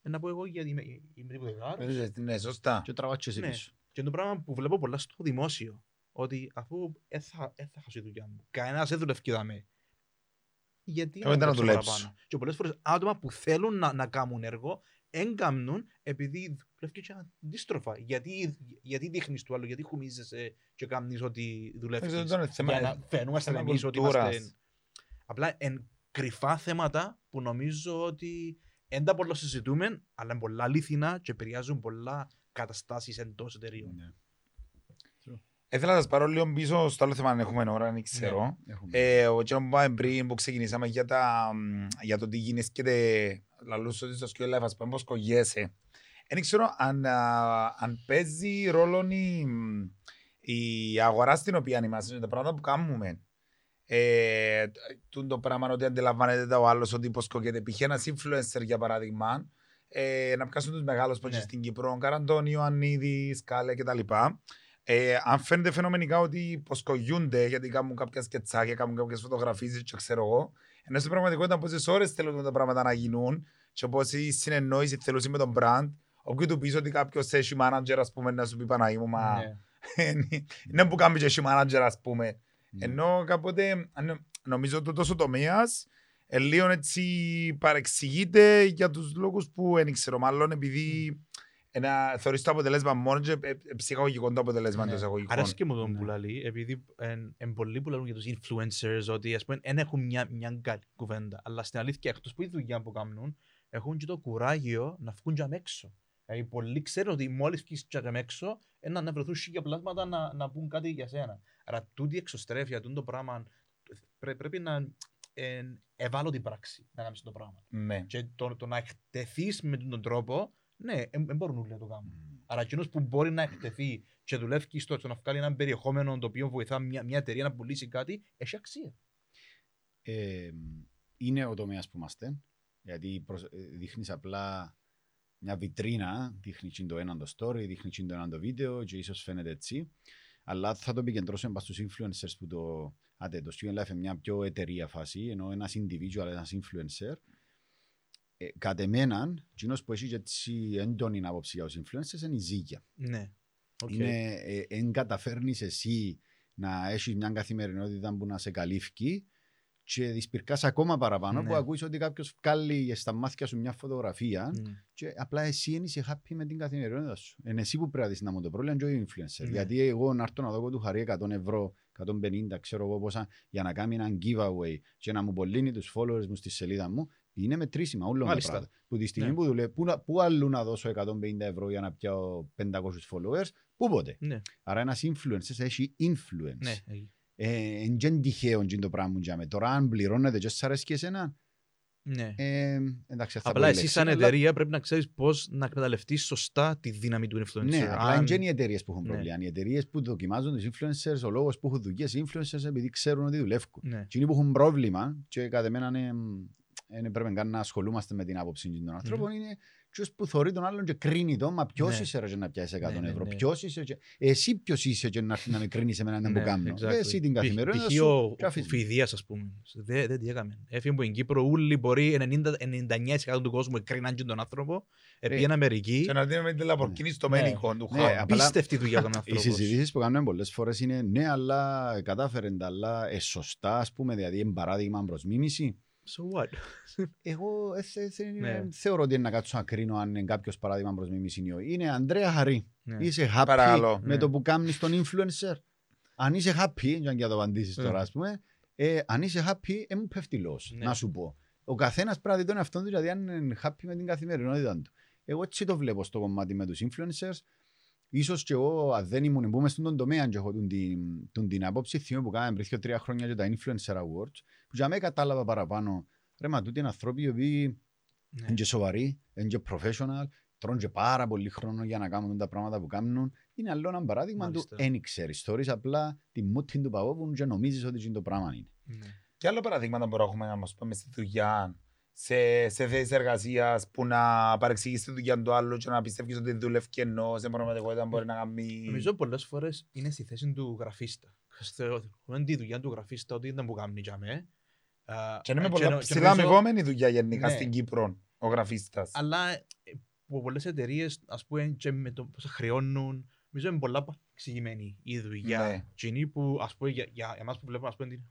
ε, να πω εγώ γιατί είμαι, είμαι τίποτε άλλο. Ναι, σωστά. Και τραβάς και εσύ Ναι. πίσω. Και είναι το πράγμα που βλέπω πολλά στο δημόσιο. Ότι αφού δεν θα, ε, θα χάσω τη δουλειά μου, κανένας δεν δουλεύει και δαμέ. Γιατί Εγώ δεν να δουλέψω δουλέψω. παραπάνω; Και πολλές φορές άτομα που θέλουν να, να κάνουν έργο, δεν κάνουν επειδή δουλεύει και αντίστροφα. Γιατί, γιατί δείχνεις του άλλου, γιατί χουμίζεσαι και κάνεις ότι δουλεύεις. Δεν ξέρω, είναι θέμα- Για να φαινούμαστε θέμα εμείς ότι κουλτούρας. είμαστε. Απλά εν κρυφά θέματα που νομίζω ότι δεν τα πολλά συζητούμε, αλλά είναι πολλά αλήθινα και επηρεάζουν πολλά καταστάσεις εντός εταιρείων. Ναι. Ήθελα να σας πάρω λίγο πίσω στο άλλο θέμα αν έχουμε ώρα, δεν ξέρω. Έχουμε. Ε, ο Τζον που είπαμε πριν που ξεκινήσαμε για, τα, μ, για το τι γίνεται λαλούς ότι στο σκιο live, ας πούμε, πώς κογιέσαι. Δεν ξέρω αν, α, αν παίζει ρόλο η, η αγορά στην οποία είμαστε, τα πράγματα που κάνουμε. Ε, τούν το πράγμα ότι αντιλαμβάνεται το άλλος ότι υποσκογείται. Π.χ. ένας influencer για παράδειγμα, ε, να πιάσουν τους μεγάλους που Ναι. στην Κύπρο, Καραντών, Ιωαννίδη, Σκάλε κτλ. Ε, αν φαίνεται φαινομενικά ότι υποσκογιούνται γιατί κάνουν κάποια σκετσάκια, κάνουν κάποιες φωτογραφίε, και ξέρω εγώ, ενώ στην πραγματικότητα πόσες ώρες θέλουν τα πράγματα να γίνουν, και πόση συνεννόηση θέλουν με τον brand, όπου του πεις ότι κάποιος έχει manager, ας πούμε, να σου πει Παναγί μου, μα Ναι. είναι που κάνει και έχει manager, ας πούμε. Ναι. Ενώ κάποτε αν- νομίζω ότι τόσο τομέα λίγο έτσι παρεξηγείται για τους λόγους που δεν ξέρω. Μάλλον επειδή ένα, θεωρείς το αποτελέσμα μόνο και ε, ε, ψυχαγωγικό το αποτελέσμα Ναι. των εισαγωγικών. Αρέσει και μου τον Ναι. που λαλεί, επειδή είναι πολλοί που λαλούν για τους influencers ότι ας πούμε δεν έχουν μια, μια καλή κουβέντα. Αλλά στην αλήθεια, εκτός που η δουλειά που κάνουν, έχουν και το κουράγιο να βγουν και έξω. Δηλαδή, πολλοί ξέρουν ότι μόλις βγεις και έξω, ένα να βρεθούν χίλια πλάσματα να, να πούν κάτι για σένα. Άρα, τούτη η εξωστρέφεια, τούτο το πράγμα, πρέ- πρέπει να ε, ευάλωτη πράξη να κάνεις το πράγμα. Ναι. Και το, το να εκτεθείς με τον τρόπο, ναι, δεν μπορούν όλοι να το κάνουν. Άρα, εκείνος που μπορεί να εκτεθεί και δουλεύει στο, στο να βγάλει ένα περιεχόμενο το οποίο βοηθά μια, μια εταιρεία να πουλήσει κάτι, έχει αξία. Ε, είναι ο τομέας που είμαστε, γιατί προσ- ε, δείχνεις απλά μια βιτρίνα, δείχνει και το ένα το story, δείχνει και το ένα το βίντεο και ίσως φαίνεται έτσι. Αλλά θα το επικεντρώσουμε πάνω στους influencers που το... Άντε, το Student Life είναι μια πιο εταιρεία φάση, ενώ ένας individual, ένας influencer. Ε, κατ' εμέναν, εκείνος που έχει και έτσι έντονη άποψη για τους influencers είναι η ζύγια. Ναι. Οκ. Είναι, ε, εν καταφέρνεις εσύ να έχεις μια καθημερινότητα που να σε καλύφει και δυσπυρκάς ακόμα παραπάνω Ναι. που ακούεις ότι κάποιος βγάλει στα μάτια σου μια φωτογραφία Mm. και απλά εσύ δεν είσαι happy με την καθημερινότητα σου. Είναι εσύ που πρέπει να δεις να μου το πρόβλημα και ο influencer. Ναι. Γιατί εγώ να έρθω να δω εγώ του χαρί 100 ευρώ, 150, ξέρω εγώ πόσα, για να κάνει έναν giveaway και να μου πωλύνει τους followers μου στη σελίδα μου, είναι μετρήσιμα όλο τα Μάλιστα. πράγματα. Που τη στιγμή Ναι. που δουλεύω, πού, να- πού αλλού να δώσω 150 ευρώ για να πιάω 500 followers, πού πότε; Ναι, Άρα ένας influencer έχει influence. ναι. ε, Ε, εν και τυχαίο είναι το πράγμα για με. Τώρα αν πληρώνεται και σ' αρέσει και εσένα, ναι. ε, εντάξει, θα Απλά πω εσύ λέξη, σαν αλλά- εταιρεία πρέπει να ξέρεις πώς να εκμεταλλευτείς σωστά τη δύναμη του influencer. Ναι, απλά Αν- είναι και οι εταιρείες που έχουν Ναι. προβλήματα. Οι εταιρείες που δοκιμάζουν τους influencers, ο λόγος που έχουν δουλειές influencers επειδή ξέρουν ότι δουλεύουν. Ναι. Εκείνοι που έχουν πρόβλημα, και κατά μένα είναι, είναι πρέπει καν να ασχολούμαστε με την άποψη των ανθρώπων, είναι ποιος που θωρεί τον άλλον και κρίνει τον, μα ποιος Ναι. είσαι ρε και να πιάσεις 100 Ναι, ναι, ευρώ, ναι. ποιος είσαι και... Εσύ ποιος είσαι και να έρθει να με κρίνεις εμένα να Ναι, μου κάνω. exactly. Εσύ την Π- καθημερινότητα π.χ. σου ο- και ο αφήσεις. Φιδίας, ας πούμε. Δεν δεν τι έκαμε. Έφυγε από την Κύπρο, όλοι μπορεί 90 99% του κόσμου εκκρίναν και τον άνθρωπο. Επήγαινε Αμερική. Και να δίνουμε την Λαμπορκίνη στο Ναι. μένικο του Ναι, χώρου. απλά- Απίστευτη δουλειά τον Οι άνθρωπος. συζητήσεις που κάνουμε πολλές φορές είναι ναι, αλλά κατάφερε τα, αλλά ε, σωστά, ας πούμε, δηλαδή, είναι παράδειγμα προς μίμηση. So what? Εγώ ε, θε- θε- Ναι. θεωρώ ότι είναι να κάτσω να κρίνω αν είναι κάποιος παράδειγμα προς μίμηση ή όχι. Είναι Αντρέα Χαρή. Ναι. Είσαι happy Παρακαλώ. με Ναι. το που κάνεις τον influencer. Αν είσαι happy, για να το απαντήσεις Ναι. τώρα, ας πούμε, ε, αν είσαι happy, ε, μου πέφτει λόγος, Ναι. να σου πω. Ο καθένας πρέπει να δει τον εαυτό του, δηλαδή αν είναι happy με την καθημερινότητα του. Εγώ έτσι το βλέπω στο κομμάτι με τους influencers. Ίσως και εγώ, αν δεν ήμουν, μπούμε στον τομέα και έχω τον την, τον την άποψη, θυμώ που κάναμε πριν δύο τρία χρόνια και τα Influencer Awards, που για μένα κατάλαβα παραπάνω, ρε μα τούτοι είναι άνθρωποι οι οποίοι Ναι. είναι και σοβαροί, είναι και professional, τρώνε και πάρα πολύ χρόνο για να κάνουν τα πράγματα που κάνουν. Είναι άλλο ένα παράδειγμα του Μάλιστα. δεν ξέρεις. Θεωρείς απλά τη μούτη του παγόβουν και νομίζεις ότι είναι το πράγμα είναι. Ναι. Και άλλο παραδείγματα μπορούμε να έχουμε να μας πούμε στη δουλειά, σε, σε θέσεις εργασίας που να παρεξηγήσει τη δουλειά του άλλου και να πιστεύεις ότι δουλεύει και ενώ σε πραγματικότητα μπορεί να κάνει... Νομίζω πολλές φορές είναι στη θέση του γραφίστα. Θεωρούμε τη δουλειά του γραφίστα ότι ήταν που κάνει για μέ. Και είναι με Ε, πολλά νο- ψηλά νομίζω- αμοιβόμενη δουλειά γενικά Ναι. στην Κύπρο, ο γραφίστας. Αλλά ε, που πολλές εταιρείες, ας πούμε, και με το πώς χρεώνουν, νομίζω είναι πολλά εξηγημένη η δουλειά. Ναι. Και είναι που, ας πούμε, για, για εμάς που βλέπουμε, ας πούμε, την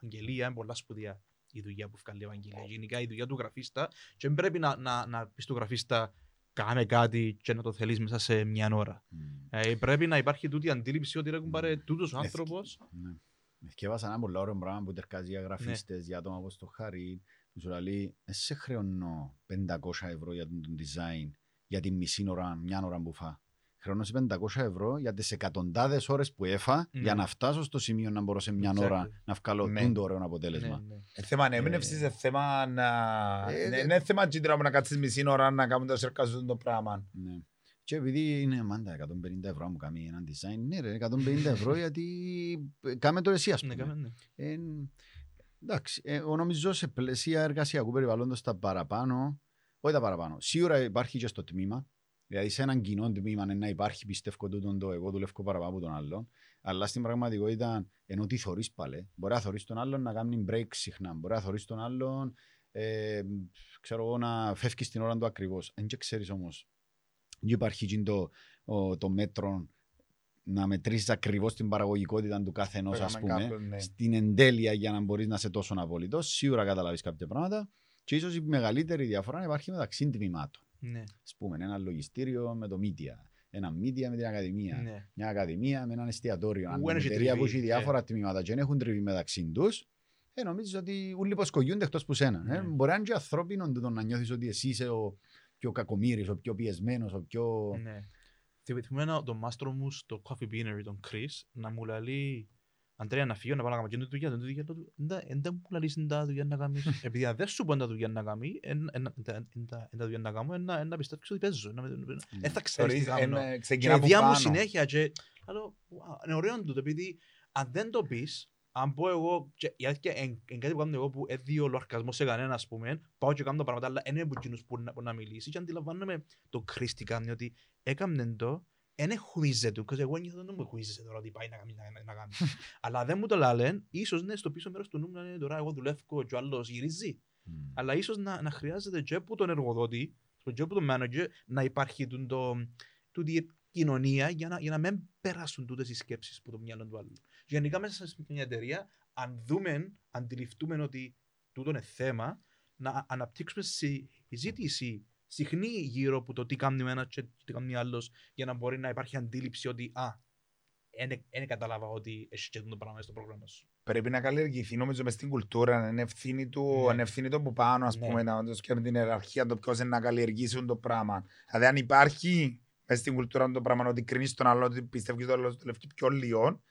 Ευαγγελία, είναι πολλά σπουδαία η δουλειά που βγάλει η Ευαγγελία. Γενικά η δουλειά του γραφίστα, και δεν πρέπει να, να, να πεις του γραφίστα κάνε κάτι και να το θέλεις μέσα σε μια ώρα. Ε, πρέπει να υπάρχει τούτη αντίληψη ότι έχουν πάρει τούτος ο Εθ- άνθρωπος. Ναι. Εθιέβασα ένα πολύ ωραίο πράγμα που τερκάζει για Ναι. γραφίστες, για άτομα όπως το Χαρί, που σου λέει, «Ε, σε χρεώνω 500 ευρώ για τον τον design, για τη μισή ώρα, μια ώρα που φά. Χρεώνω 500 ευρώ για τις εκατοντάδες ώρες που έφα Ναι. για να φτάσω στο σημείο να μπορώ σε μια Exactly. ώρα να βγάλω Ναι. ναι. το ωραίο αποτέλεσμα. Ναι, ναι. Ε, θέμα έμπνευσης, ε, θέμα να... Ε, ναι, ε, Είναι θέμα τζίντρα που να κάτσεις μισή ώρα να κάνουν το σερκάζουν το πράγμα. Ναι. Και επειδή είναι μάντα 150 ευρώ να μου κάνει ένα design, ναι ρε, 150 ευρώ γιατί ε, κάμε το εσύ ας Ναι, πούμε. κάμε, ναι. Ε, εντάξει, ε, εγώ νομίζω σε πλαίσια εργασιακού περιβαλλόντος τα παραπάνω, όχι τα παραπάνω, σίγουρα υπάρχει και στο τμήμα, δηλαδή σε έναν κοινό τμήμα είναι να υπάρχει πιστεύω τούτον το εγώ δουλεύω παραπάνω από τον άλλον, αλλά στην πραγματικότητα ενώ τι θωρείς πάλι, μπορεί να θωρείς τον άλλον να κάνει break συχνά, μπορεί να θωρείς τον άλλον ε, ξέρω εγώ να φεύγεις στην ώρα του ακριβώς. Δεν και ξέρεις όμως, δεν υπάρχει εκείνο το, ο- το μέτρο να μετρήσεις ακριβώς την παραγωγικότητα του κάθε ενός ας Έκαμε πούμε κάποιον, ναι. στην εντέλεια για να μπορείς να είσαι τόσο απολύτως. Σίγουρα καταλάβεις κάποια πράγματα. Και ίσως η μεγαλύτερη διαφορά υπάρχει μεταξύ τμήματων. Ναι, Α πούμε, ένα λογιστήριο με το media. Ένα media με την ακαδημία. ναι. Μια ακαδημία με έναν εστιατόριο. Αν Ου, είναι έχει εταιρεία που τριβή, έχει διάφορα τμήματα και δεν έχουν τριβή μεταξύ τους, ε, νομίζω ότι όλοι υποσκογιούνται εκτός που σένα. Ε. Ναι. Μπορεί να είναι και ανθρώπινο τούτο να νιώθεις ότι εσύ είσαι ο πιο κακομοίρης, ο πιο πιεσμένος, ο πιο. Ναι. Θυμούμαι τον μάστρο μου στο Coffee Beanery, τον Chris, να μου λέει Αντρέα να φύγω να πάω να κάνω εκείνη τη δουλειά, την δουλειά του, «Εν τα μου λαλείς τα δουλειά να κάνεις. Επειδή αν δεν σου πω τα δουλειά να κάνει, εν- εν- εν- εν τα εν τα δουλειά να κάνω, εν να- εν να πιστεύεις ότι παίζω. εν να- Δεν θα ξέρεις τι Θεωρείς, κάνω. εν, Και Ξεκινά η από διά μου πάνω. συνέχεια και λέω, «Wow, είναι ωραίο τούτο, επειδή αν δεν το πεις, αν πω εγώ, και η αλήθεια είναι εν κάτι που κάνω εγώ που έδιο λογαριασμό σε κανένα, ας πούμε, πάω και κάνω τα πράγματα, αλλά είναι από εκείνους που να, που να μιλήσει και αντιλαμβάνομαι το Chris τι κάνει, ότι έκαμνε το, δεν χουίζεται, γιατί εγώ νιώθω δεν μου χουίζεσαι τώρα ότι πάει να κάνει, να, να κάνει. αλλά δεν μου το λένε, ίσως ναι, στο πίσω μέρος του νου μου να είναι τώρα εγώ δουλεύω και ο άλλος γυρίζει. Μμ. Αλλά ίσως να, να χρειάζεται και από τον εργοδότη, και από τον manager, να υπάρχει τούν το, τούτη η κοινωνία για να, για να μην περάσουν τούτες οι σκέψεις που το μυαλό του άλλου. Γενικά μέσα σε μια εταιρεία, αν δούμε, αντιληφθούμε ότι τούτο είναι θέμα, να αναπτύξουμε συζήτηση συχνή γύρω από το τι κάνει ο ένας και τι κάνει ο άλλος για να μπορεί να υπάρχει αντίληψη ότι α, δεν κατάλαβα ότι έχει και το πράγμα στο πρόγραμμα σου. Πρέπει να καλλιεργηθεί νομίζω μες στην κουλτούρα, είναι ευθύνη του, Ναι. είναι ευθύνη του από πάνω, ας Ναι. πούμε, να το σκέφτεται την ιεραρχία, το ποιος είναι να καλλιεργήσουν το πράγμα. Δηλαδή αν υπάρχει μες στην κουλτούρα το πράγμα ότι κρίνεις τον άλλο, ότι πιστεύεις ότι ο άλλος δουλεύει πιο λίγο,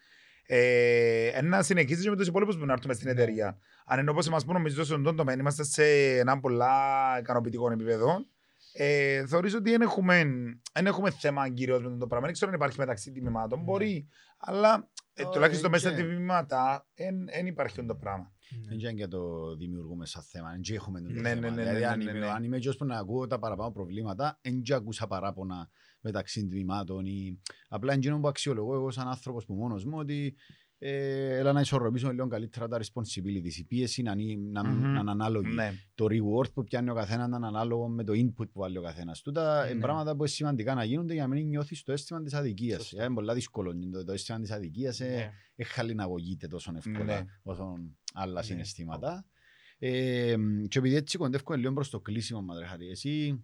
ε, ε, να συνεχίσεις και με τους υπόλοιπους που να έρθουν μες στην Ναι. εταιρεία. Αν είναι όπως εμάς που νομίζω στον τον τομέα, είμαστε σε ένα πολλά ικανοποιητικό επίπεδο, ε, θεωρείς ότι δεν έχουμε, δεν έχουμε θέμα κυρίως με το πράγμα. Δεν ξέρω αν υπάρχει μεταξύ τιμημάτων. Ναι. Μπορεί, αλλά ε, Ω, τουλάχιστον ε, μέσα στα και- τιμήματα δεν υπάρχει αυτό το πράγμα. Δεν είναι και το δημιουργούμε σαν θέμα, δεν και έχουμε το Ναι, θέμα. ναι, ναι, Δηλαδή, ναι, αν ναι, είμαι- ναι. αν είμαι και που να ακούω τα παραπάνω προβλήματα, δεν και ακούσα παράπονα μεταξύ τμήματων ή απλά εκείνο που αξιολογώ εγώ σαν άνθρωπος που μόνος μου ότι ε, έλα να ισορροπήσουμε λίγο καλύτερα τα responsibilities. Η πίεση να, είναι- να, Μμμ. να είναι ανάλογη. Ναι. Το reward που πιάνει ο καθένας να είναι ανάλογο με το input που βάλει ο καθένας. Τούτα Ναι. είναι πράγματα που είναι σημαντικά να γίνονται για να μην νιώθεις το αίσθημα της αδικίας. Σωστά. Είναι πολλά δύσκολο. Το, το αίσθημα της αδικίας Ναι. δεν χαλιναγωγείται τόσο εύκολα Ναι. όσο άλλα Ναι. συναισθήματα. Ε, και επειδή έτσι κοντεύουμε λίγο προς το κλείσιμο μας ρε Χαρή, εσύ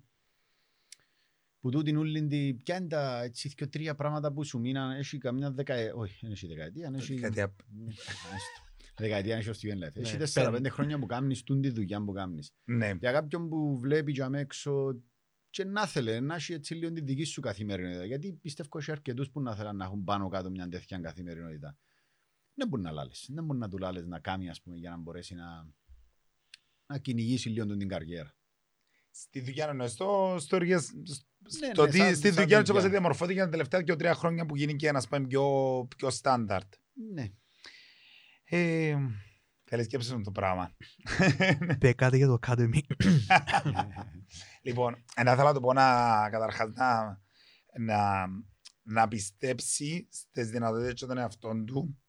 που τούτην ούλην τη, ποια είναι τα έτσι και τρία πράγματα που σου μείναν, έχει καμιά δεκαετία, όχι, δεν έχει δεκαετία, έχει... Δεκαετία. Ναι, έστω. Δεκαετία έχει ο Steven Life. Έχει Ναι, τέσσερα πέρα. πέντε χρόνια που κάνεις τούν τη δουλειά που κάνεις. Ναι. Για κάποιον που βλέπει για έξω και να θέλει να έχει έτσι λίγο τη δική σου καθημερινότητα. Γιατί πιστεύω ότι αρκετούς που να θέλουν να έχουν πάνω κάτω μια τέτοια καθημερινότητα. Δεν μπορεί να λάλες. Δεν μπορεί να του λάλες να κάνει ας πούμε, για να μπορέσει να, να κυνηγήσει λίγο τον την καριέρα. Στη δουλειά εννοώ, στο, στο εργασ- Ναι, στο ναι, τι- σαν- στη σαν δουλειά του δουλειά. όπως διαμορφώθηκε τα τελευταία και τρία χρόνια που γίνει και ένας πάμε πιο, πιο στάνταρτ. Ναι. Ε, Θέλεις σκέψη μου το πράγμα; Πε κάτι για το Academy. Λοιπόν, ένα θέλω να το πω να, καταρχάς να, να, να πιστέψει στις δυνατότητες και των εαυτών του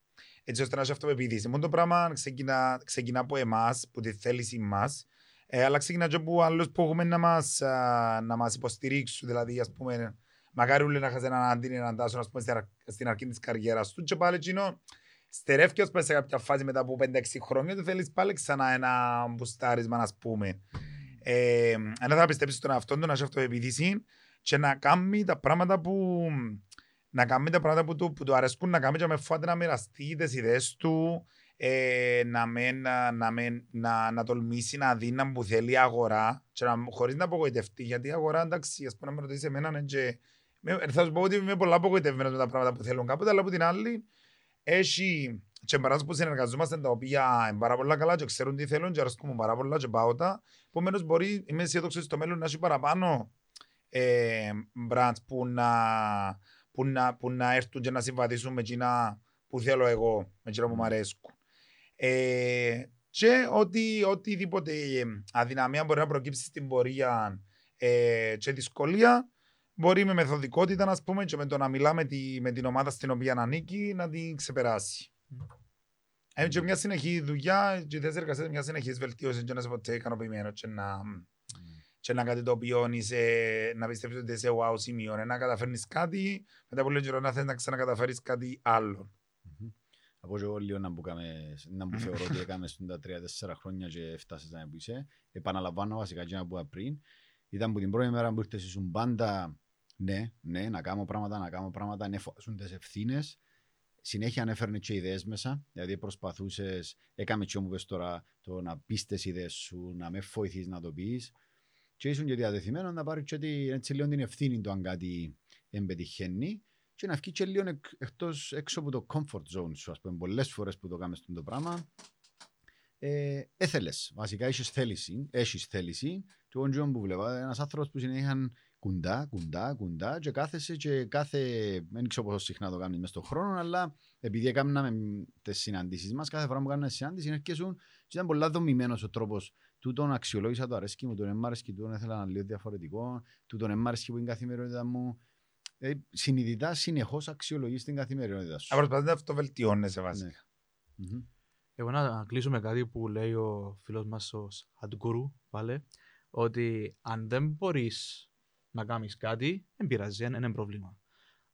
έτσι ώστε να έχει αυτοπεποίθηση. Μόνο το πράγμα ξεκινά, ξεκινά από εμάς, που τη θέληση μας, ε, αλλά ξεκινά και από άλλους που έχουμε να μας, α, να μας υποστηρίξουν. Δηλαδή, ας πούμε, μακάρι όλοι να χάσει έναν αντί έναν τάσο, ας πούμε, στην αρ- στην αρχή της καριέρας του και πάλι εκείνο στερεύει ως πες σε κάποια φάση μετά από 5-6 χρόνια ότι θέλεις πάλι ξανά ένα μπουστάρισμα, ας πούμε. Ε, ένα θα πιστέψεις στον εαυτό του να έχει αυτοεπιθύση και να κάνει τα πράγματα που να κάνει τα πράγματα που του, που του αρέσκουν να κάνει και με φάτε να μοιραστεί τις ιδέες του ε, να, με, να, να, με, να, να τολμήσει να δει να που θέλει η αγορά και να, χωρίς να απογοητευτεί γιατί η αγορά εντάξει ας πούμε να με ρωτήσει εμένα είναι και με- θα σου πω ότι είμαι πολλά απογοητευμένος με τα πράγματα που θέλουν κάποτε, αλλά από την άλλη έχει και μπαράς που συνεργαζόμαστε τα οποία είναι πάρα πολλά καλά και ξέρουν τι θέλουν και αρέσκουν μου πάρα πολλά και πάω τα. Επομένως μπορεί, είμαι αισιόδοξος στο μέλλον να έχει παραπάνω ε, brands που να, που, να, που να έρθουν και να συμβαδίσουν με εκείνα που θέλω εγώ, με εκείνα που μου αρέσκουν. Ε, και ότι οτιδήποτε ε, αδυναμία μπορεί να προκύψει στην πορεία ε, και δυσκολία μπορεί με μεθοδικότητα ας πούμε, και με το να μιλά με, τη, με την ομάδα στην οποία ανήκει να την ξεπεράσει. Ε, και μια συνεχή δουλειά, και οι θέσεις εργασίας, μιας συνεχής βελτίωσης και να είσαι ποτέ ικανοποιημένο και να, και να κάτι το οποίο είσαι, να πιστεύεις ότι είσαι wow σημείο, ε, να καταφέρνεις κάτι, μετά από λίγο καιρό να θέλεις να ξανακαταφέρεις κάτι άλλο. Μμμ. Από και εγώ λίγο να που, κάμε, να που θεωρώ ότι έκαμε στον τα τρία-τέσσερα χρόνια και φτάσεις να που είσαι. Επαναλαμβάνω βασικά και να πω πριν. Ήταν που την πρώτη μέρα που ήρθες ήσουν πάντα ναι, ναι, να κάνω πράγματα, να κάνω πράγματα, να εφάσουν τις ευθύνες. Συνέχεια ανέφερνε και ιδέες μέσα, δηλαδή προσπαθούσες, έκαμε και όμως τώρα, το να πεις τις ιδέες σου, να με βοηθείς να το πεις και ήσουν και διαδεθειμένο να πάρεις και τη- έτσι λίγο την ευθύνη του αν κάτι δεν πετυχαίνει και να βγει και λίγο εκ, εκτός, έξω από το comfort zone σου, ας πούμε, πολλές φορές που το κάνεις αυτό το πράγμα. Ε, έθελες, βασικά έχεις θέληση, έχεις θέληση και εγώ τζιόν που βλέπα, ένας άνθρωπος που συνέχεια κουντά, κουντά, κουντά και κάθεσαι και κάθε, δεν ξέρω πόσο συχνά το κάνεις μες στον χρόνο, αλλά επειδή έκαναμε τις συναντήσεις μας, κάθε φορά που κάνουμε συνάντηση, έρχεσαι και ήταν πολλά δομημένος ο τρόπος τούτον αξιολόγησα το αρέσκει μου, τον εμ' αρέσκει, τούτον ήθελα να λίγο διαφορετικό, τούτον εμ' αρέσκει που είναι η καθημερινότητα μου. Ε, συνειδητά συνεχώς αξιολογείς την καθημερινότητα σου. Να προσπαθείς να αυτοβελτιώνεσαι βασικά. Ναι. Μμμ. Εγώ να κλείσω με κάτι που λέει ο φίλος μας ο Σαντγκουρού, πάλι, ότι αν δεν μπορείς να κάνεις κάτι, δεν πειράζει, δεν είναι πρόβλημα.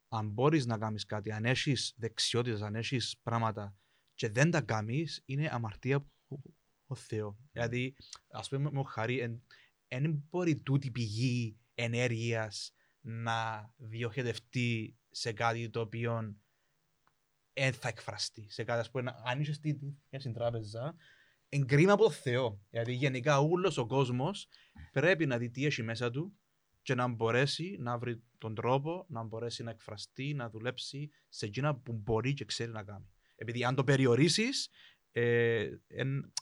Αν μπορείς να κάνεις κάτι, αν έχεις δεξιότητες, αν έχεις πράγματα και δεν τα κάνεις, είναι αμαρτία από ο Θεό. Δηλαδή, ας πούμε, με χαρή, δεν μπορεί τούτη η πηγή ενέργειας να διοχετευτεί σε κάτι το οποίο δεν θα εκφραστεί. Σε κάτι, ας πούμε, αν είσαι στην, στην τράπεζα, εγκρίμα από το Θεό. Γιατί γενικά όλος ο κόσμος πρέπει να δει τι έχει μέσα του και να μπορέσει να βρει τον τρόπο, να μπορέσει να εκφραστεί, να δουλέψει σε εκείνα που μπορεί και ξέρει να κάνει. Επειδή αν το περιορίσεις, ε, εν-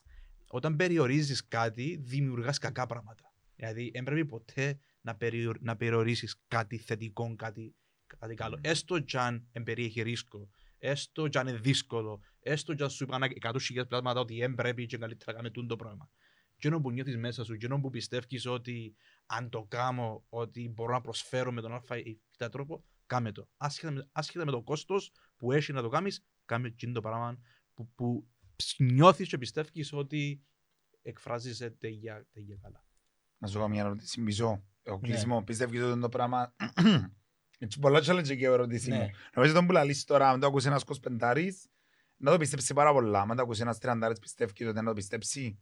όταν περιορίζεις κάτι, δημιουργάς κακά πράγματα. Δηλαδή, δεν πρέπει ποτέ να, περιορ, να περιορίσεις κάτι θετικό, κάτι, κάτι καλό. Έστω κι αν εμπεριέχει ρίσκο, έστω κι αν είναι δύσκολο, έστω κι αν σου είπαν 100.000 πράγματα ότι δεν πρέπει και καλύτερα να κάνουμε τούτο το πράγμα. Και που νιώθεις μέσα σου, και που πιστεύεις ότι αν το κάνω, ότι μπορώ να προσφέρω με τον α ή β τρόπο, κάμε το. Άσχετα με, άσχετα με το κόστος που έχει να το κάνεις, κάμε εκείνο το πράγμα που, που νιώθεις και πιστεύεις ότι εκφράζεσαι τέλεια, τέλεια καλά. Να σου κάνω μια ερώτηση πίσω. Ναι. Ο κλεισμό, πιστεύεις ότι το πράγμα... Έτσι πολλά challenge και ερώτηση Ναι. μου. Νομίζω τον που λαλείς τώρα, αν το ακούσει ένας 25 να το πιστέψει πάρα πολλά. Αν το ακούσει ένας 30 πιστεύει ότι να το πιστέψει.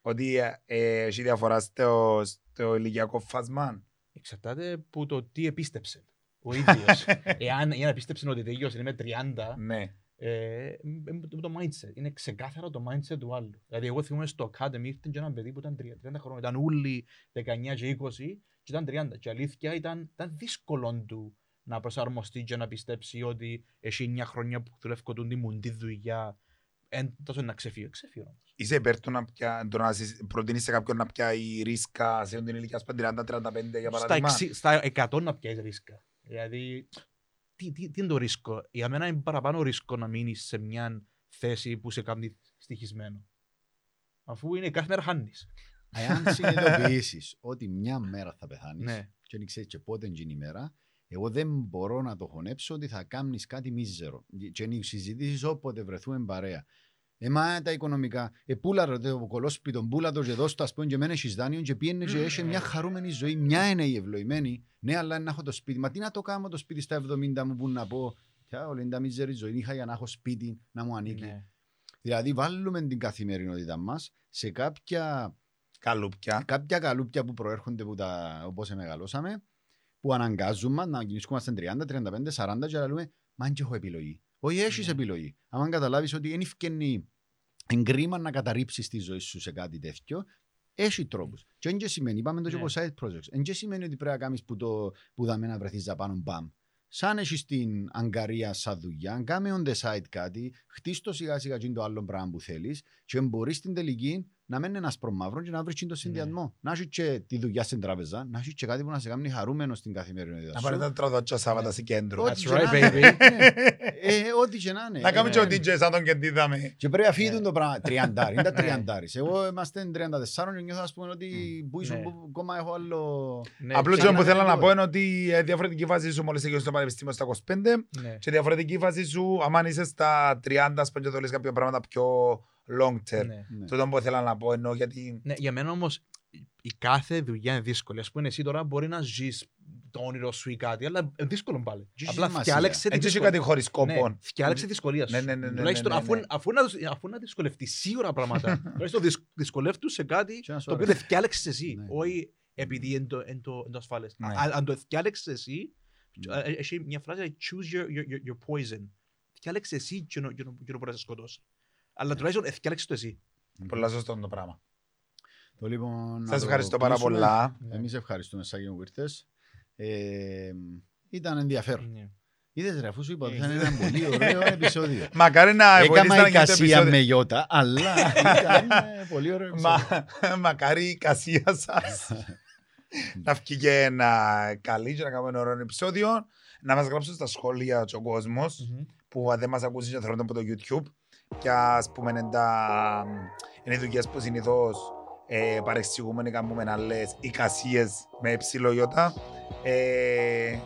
Ότι ε, ε, έχει διαφορά στο, στο ηλικιακό φάσμα. Εξαρτάται που το τι επίστεψε ο ίδιος. Εάν, εάν επίστεψε ότι τελείωσε, είμαι 30, Ναι. ε, με το, το mindset. Είναι ξεκάθαρα το mindset του άλλου. Δηλαδή, εγώ θυμούμαι στο Academy ήρθε και ένα παιδί που ήταν 30 30 χρόνια. Ήταν όλοι 19 και 20 και ήταν 30. Και αλήθεια ήταν, ήταν δύσκολο του να προσαρμοστεί και να πιστέψει ότι έχει 9 χρόνια που δουλεύω τον τη μουντή δουλειά. Εν τόσο να ξεφύγει. Ξεφύγει όμως. Είσαι υπέρ του να, πια, το να συ- προτείνεις σε κάποιον να πιάει ρίσκα σε την ηλικία σου 30-35 για Στα, παράδειγμα. εξι- στα 100 να πιάσεις ρίσκα. Δηλαδή, τι, τι, τι είναι το ρίσκο; Για μένα είναι παραπάνω ρίσκο να μείνεις σε μια θέση που σε κάνει στοιχισμένο. Αφού είναι κάθε μέρα χάνεις. Αν συνειδητοποιήσεις ότι μια μέρα θα πεθάνεις Ναι. και δεν ξέρεις και πότε είναι η μέρα, εγώ δεν μπορώ να το χωνέψω ότι θα κάνεις κάτι μίζερο. Και είναι οι συζητήσεις όποτε βρεθούμε παρέα. Εμά τα οικονομικά. Ε, πούλα ρε το κολόσπιτο, πούλα το και δώσ' το ας πούμε και μένε έχεις δάνειο και πήγαινε και έχεις μια χαρούμενη ζωή. Μια είναι η ευλογημένη. Ναι, αλλά να έχω το σπίτι. Μα τι να το κάνω το σπίτι στα 70 μου που να πω. Ποια όλη τα μίζερη ζωή είχα για να έχω σπίτι να μου ανήκει. Ναι. Δηλαδή βάλουμε την καθημερινότητα μας σε κάποια Καλούπια. κάποια καλούπια που προέρχονται από τα, όπως μεγαλώσαμε, που αναγκάζουν μας να κινηθούμε 30, 35, 40 και να λέμε «Μα αν και έχω επιλογή». Όχι, έχεις Ναι. επιλογή. Αν καταλάβεις ότι είναι ευκαινή εγκρίμα να καταρρύψεις τη ζωή σου σε κάτι τέτοιο, Έχει τρόπους. Και δεν και σημαίνει, είπαμε το και Ναι. από side projects, δεν και σημαίνει ότι πρέπει να κάνεις που, το, που δάμε να βρεθείς πάνω μπαμ. Σαν έχεις στην Αγκαρία σαν δουλειά, κάμε on the side κάτι, χτίς το σιγά σιγά και είναι το άλλο πράγμα που θέλεις και μπορείς στην τελική να μένει ένας προμαύρο και να βρεις και το συνδυασμό. Να έχεις και τη δουλειά στην τράπεζα, να έχεις και κάτι που να σε κάνει χαρούμενος στην καθημερινότητα Να σου. πάρει τα τροδότσια Σάββατα Ναι. σε κέντρο. Ό,τι That's και right, να είναι. baby. Ναι. Ε, Ό,τι και να είναι. Να κάνουμε Ε, και ο DJ σαν τον κεντίδαμε. και πρέπει να φύγει Ναι. το πράγμα. Τριαντάρι, είναι τα Ναι. τριαντάρις. Εγώ είμαστε 34 και νιώθω ας πούμε ότι που ήσουν Ναι. που ακόμα έχω άλλο... Ναι, Απλώς και το που να θέλω είναι να λίγο. πω είναι ότι ε, διαφορετική φάση σου μόλις τελειώσεις το πανεπιστήμιο στα 25 ναι. και διαφορετική φάση σου άμα είσαι στα 30 ας πούμε και θέλεις κάποια πράγματα πιο long term. Ναι. Ναι. Το που ήθελα να πω εννοώ γιατί Ναι, για μένα όμως η κάθε δουλειά είναι δύσκολη. Α πούμε, εσύ τώρα μπορεί να ζεις το όνειρο σου ή κάτι, αλλά είναι δύσκολο πάλι. Και έχει Απλά σημασία. φτιάλεξε τη έτσι έχει δυσκολία. κάτι χωρίς σκοπό. Ναι, φτιάλεξε τη δυσκολία σου. Ναι, ναι, ναι, ναι, Τουλάχιστον ναι, ναι, αφού, ναι. αφού, να, αφού να δυσκολευτείς σίγουρα πράγματα, τουλάχιστον δυσκ- δυσκολεύτους σε κάτι Και να σου το οποίο αρέσει. δεν φτιάλεξες εσύ. Ναι. Όχι επειδή είναι το, είναι το, είναι το ασφάλες. Ναι. Α- Αν το φτιάλεξες εσύ, Ναι. ε, έχει μια φράση choose your, your, your, your poison. Φτιάλεξες εσύ και να- και να και να μπορεί να σε σκοτώσεις. Αλλά τουλάχιστον φτιάλεξε το εσύ. Πολλά σωστό είναι το πράγμα. Το λοιπόν, να Σας το ευχαριστώ πάρα κλείσουμε. πολλά. Εμείς ευχαριστούμε Σάκη μου που ήρθες. Ε, ήταν ενδιαφέρον. Ναι. Είδες ρε, αφού σου είπα ότι Ε, θα είναι ένα πολύ ωραίο επεισόδιο. Μακάρι να Έκανα βοηθήσετε να γίνεται εικασία επεισόδιο. με γιώτα, αλλά ήταν ε, πολύ ωραίο επεισόδιο. Μα- Μακάρι η εικασία σας να βγει και ένα καλή και να κάνουμε ένα ωραίο επεισόδιο. Να μας γράψουν στα σχόλια και ο κόσμος Μμμ. που δεν μας ακούσει και θεωρούν από το YouTube και ας πούμε είναι, τα, είναι οι δουλειές που συνήθως ε, παρεξηγούμε ή κάνουμε άλλες εικασίες με υψηλό ιώτα. Ε,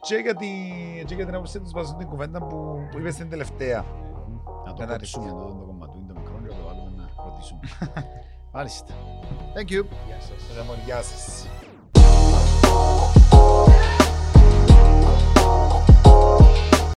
και, για την, και για την άποψή τους βάζουν την κουβέντα που, που είπες στην τελευταία. Να το Ένα κόψουμε το, το κομματού, είναι το μικρό και το βάλουμε να ρωτήσουμε. Μάλιστα. Thank you. Γεια σας. Γεια σας.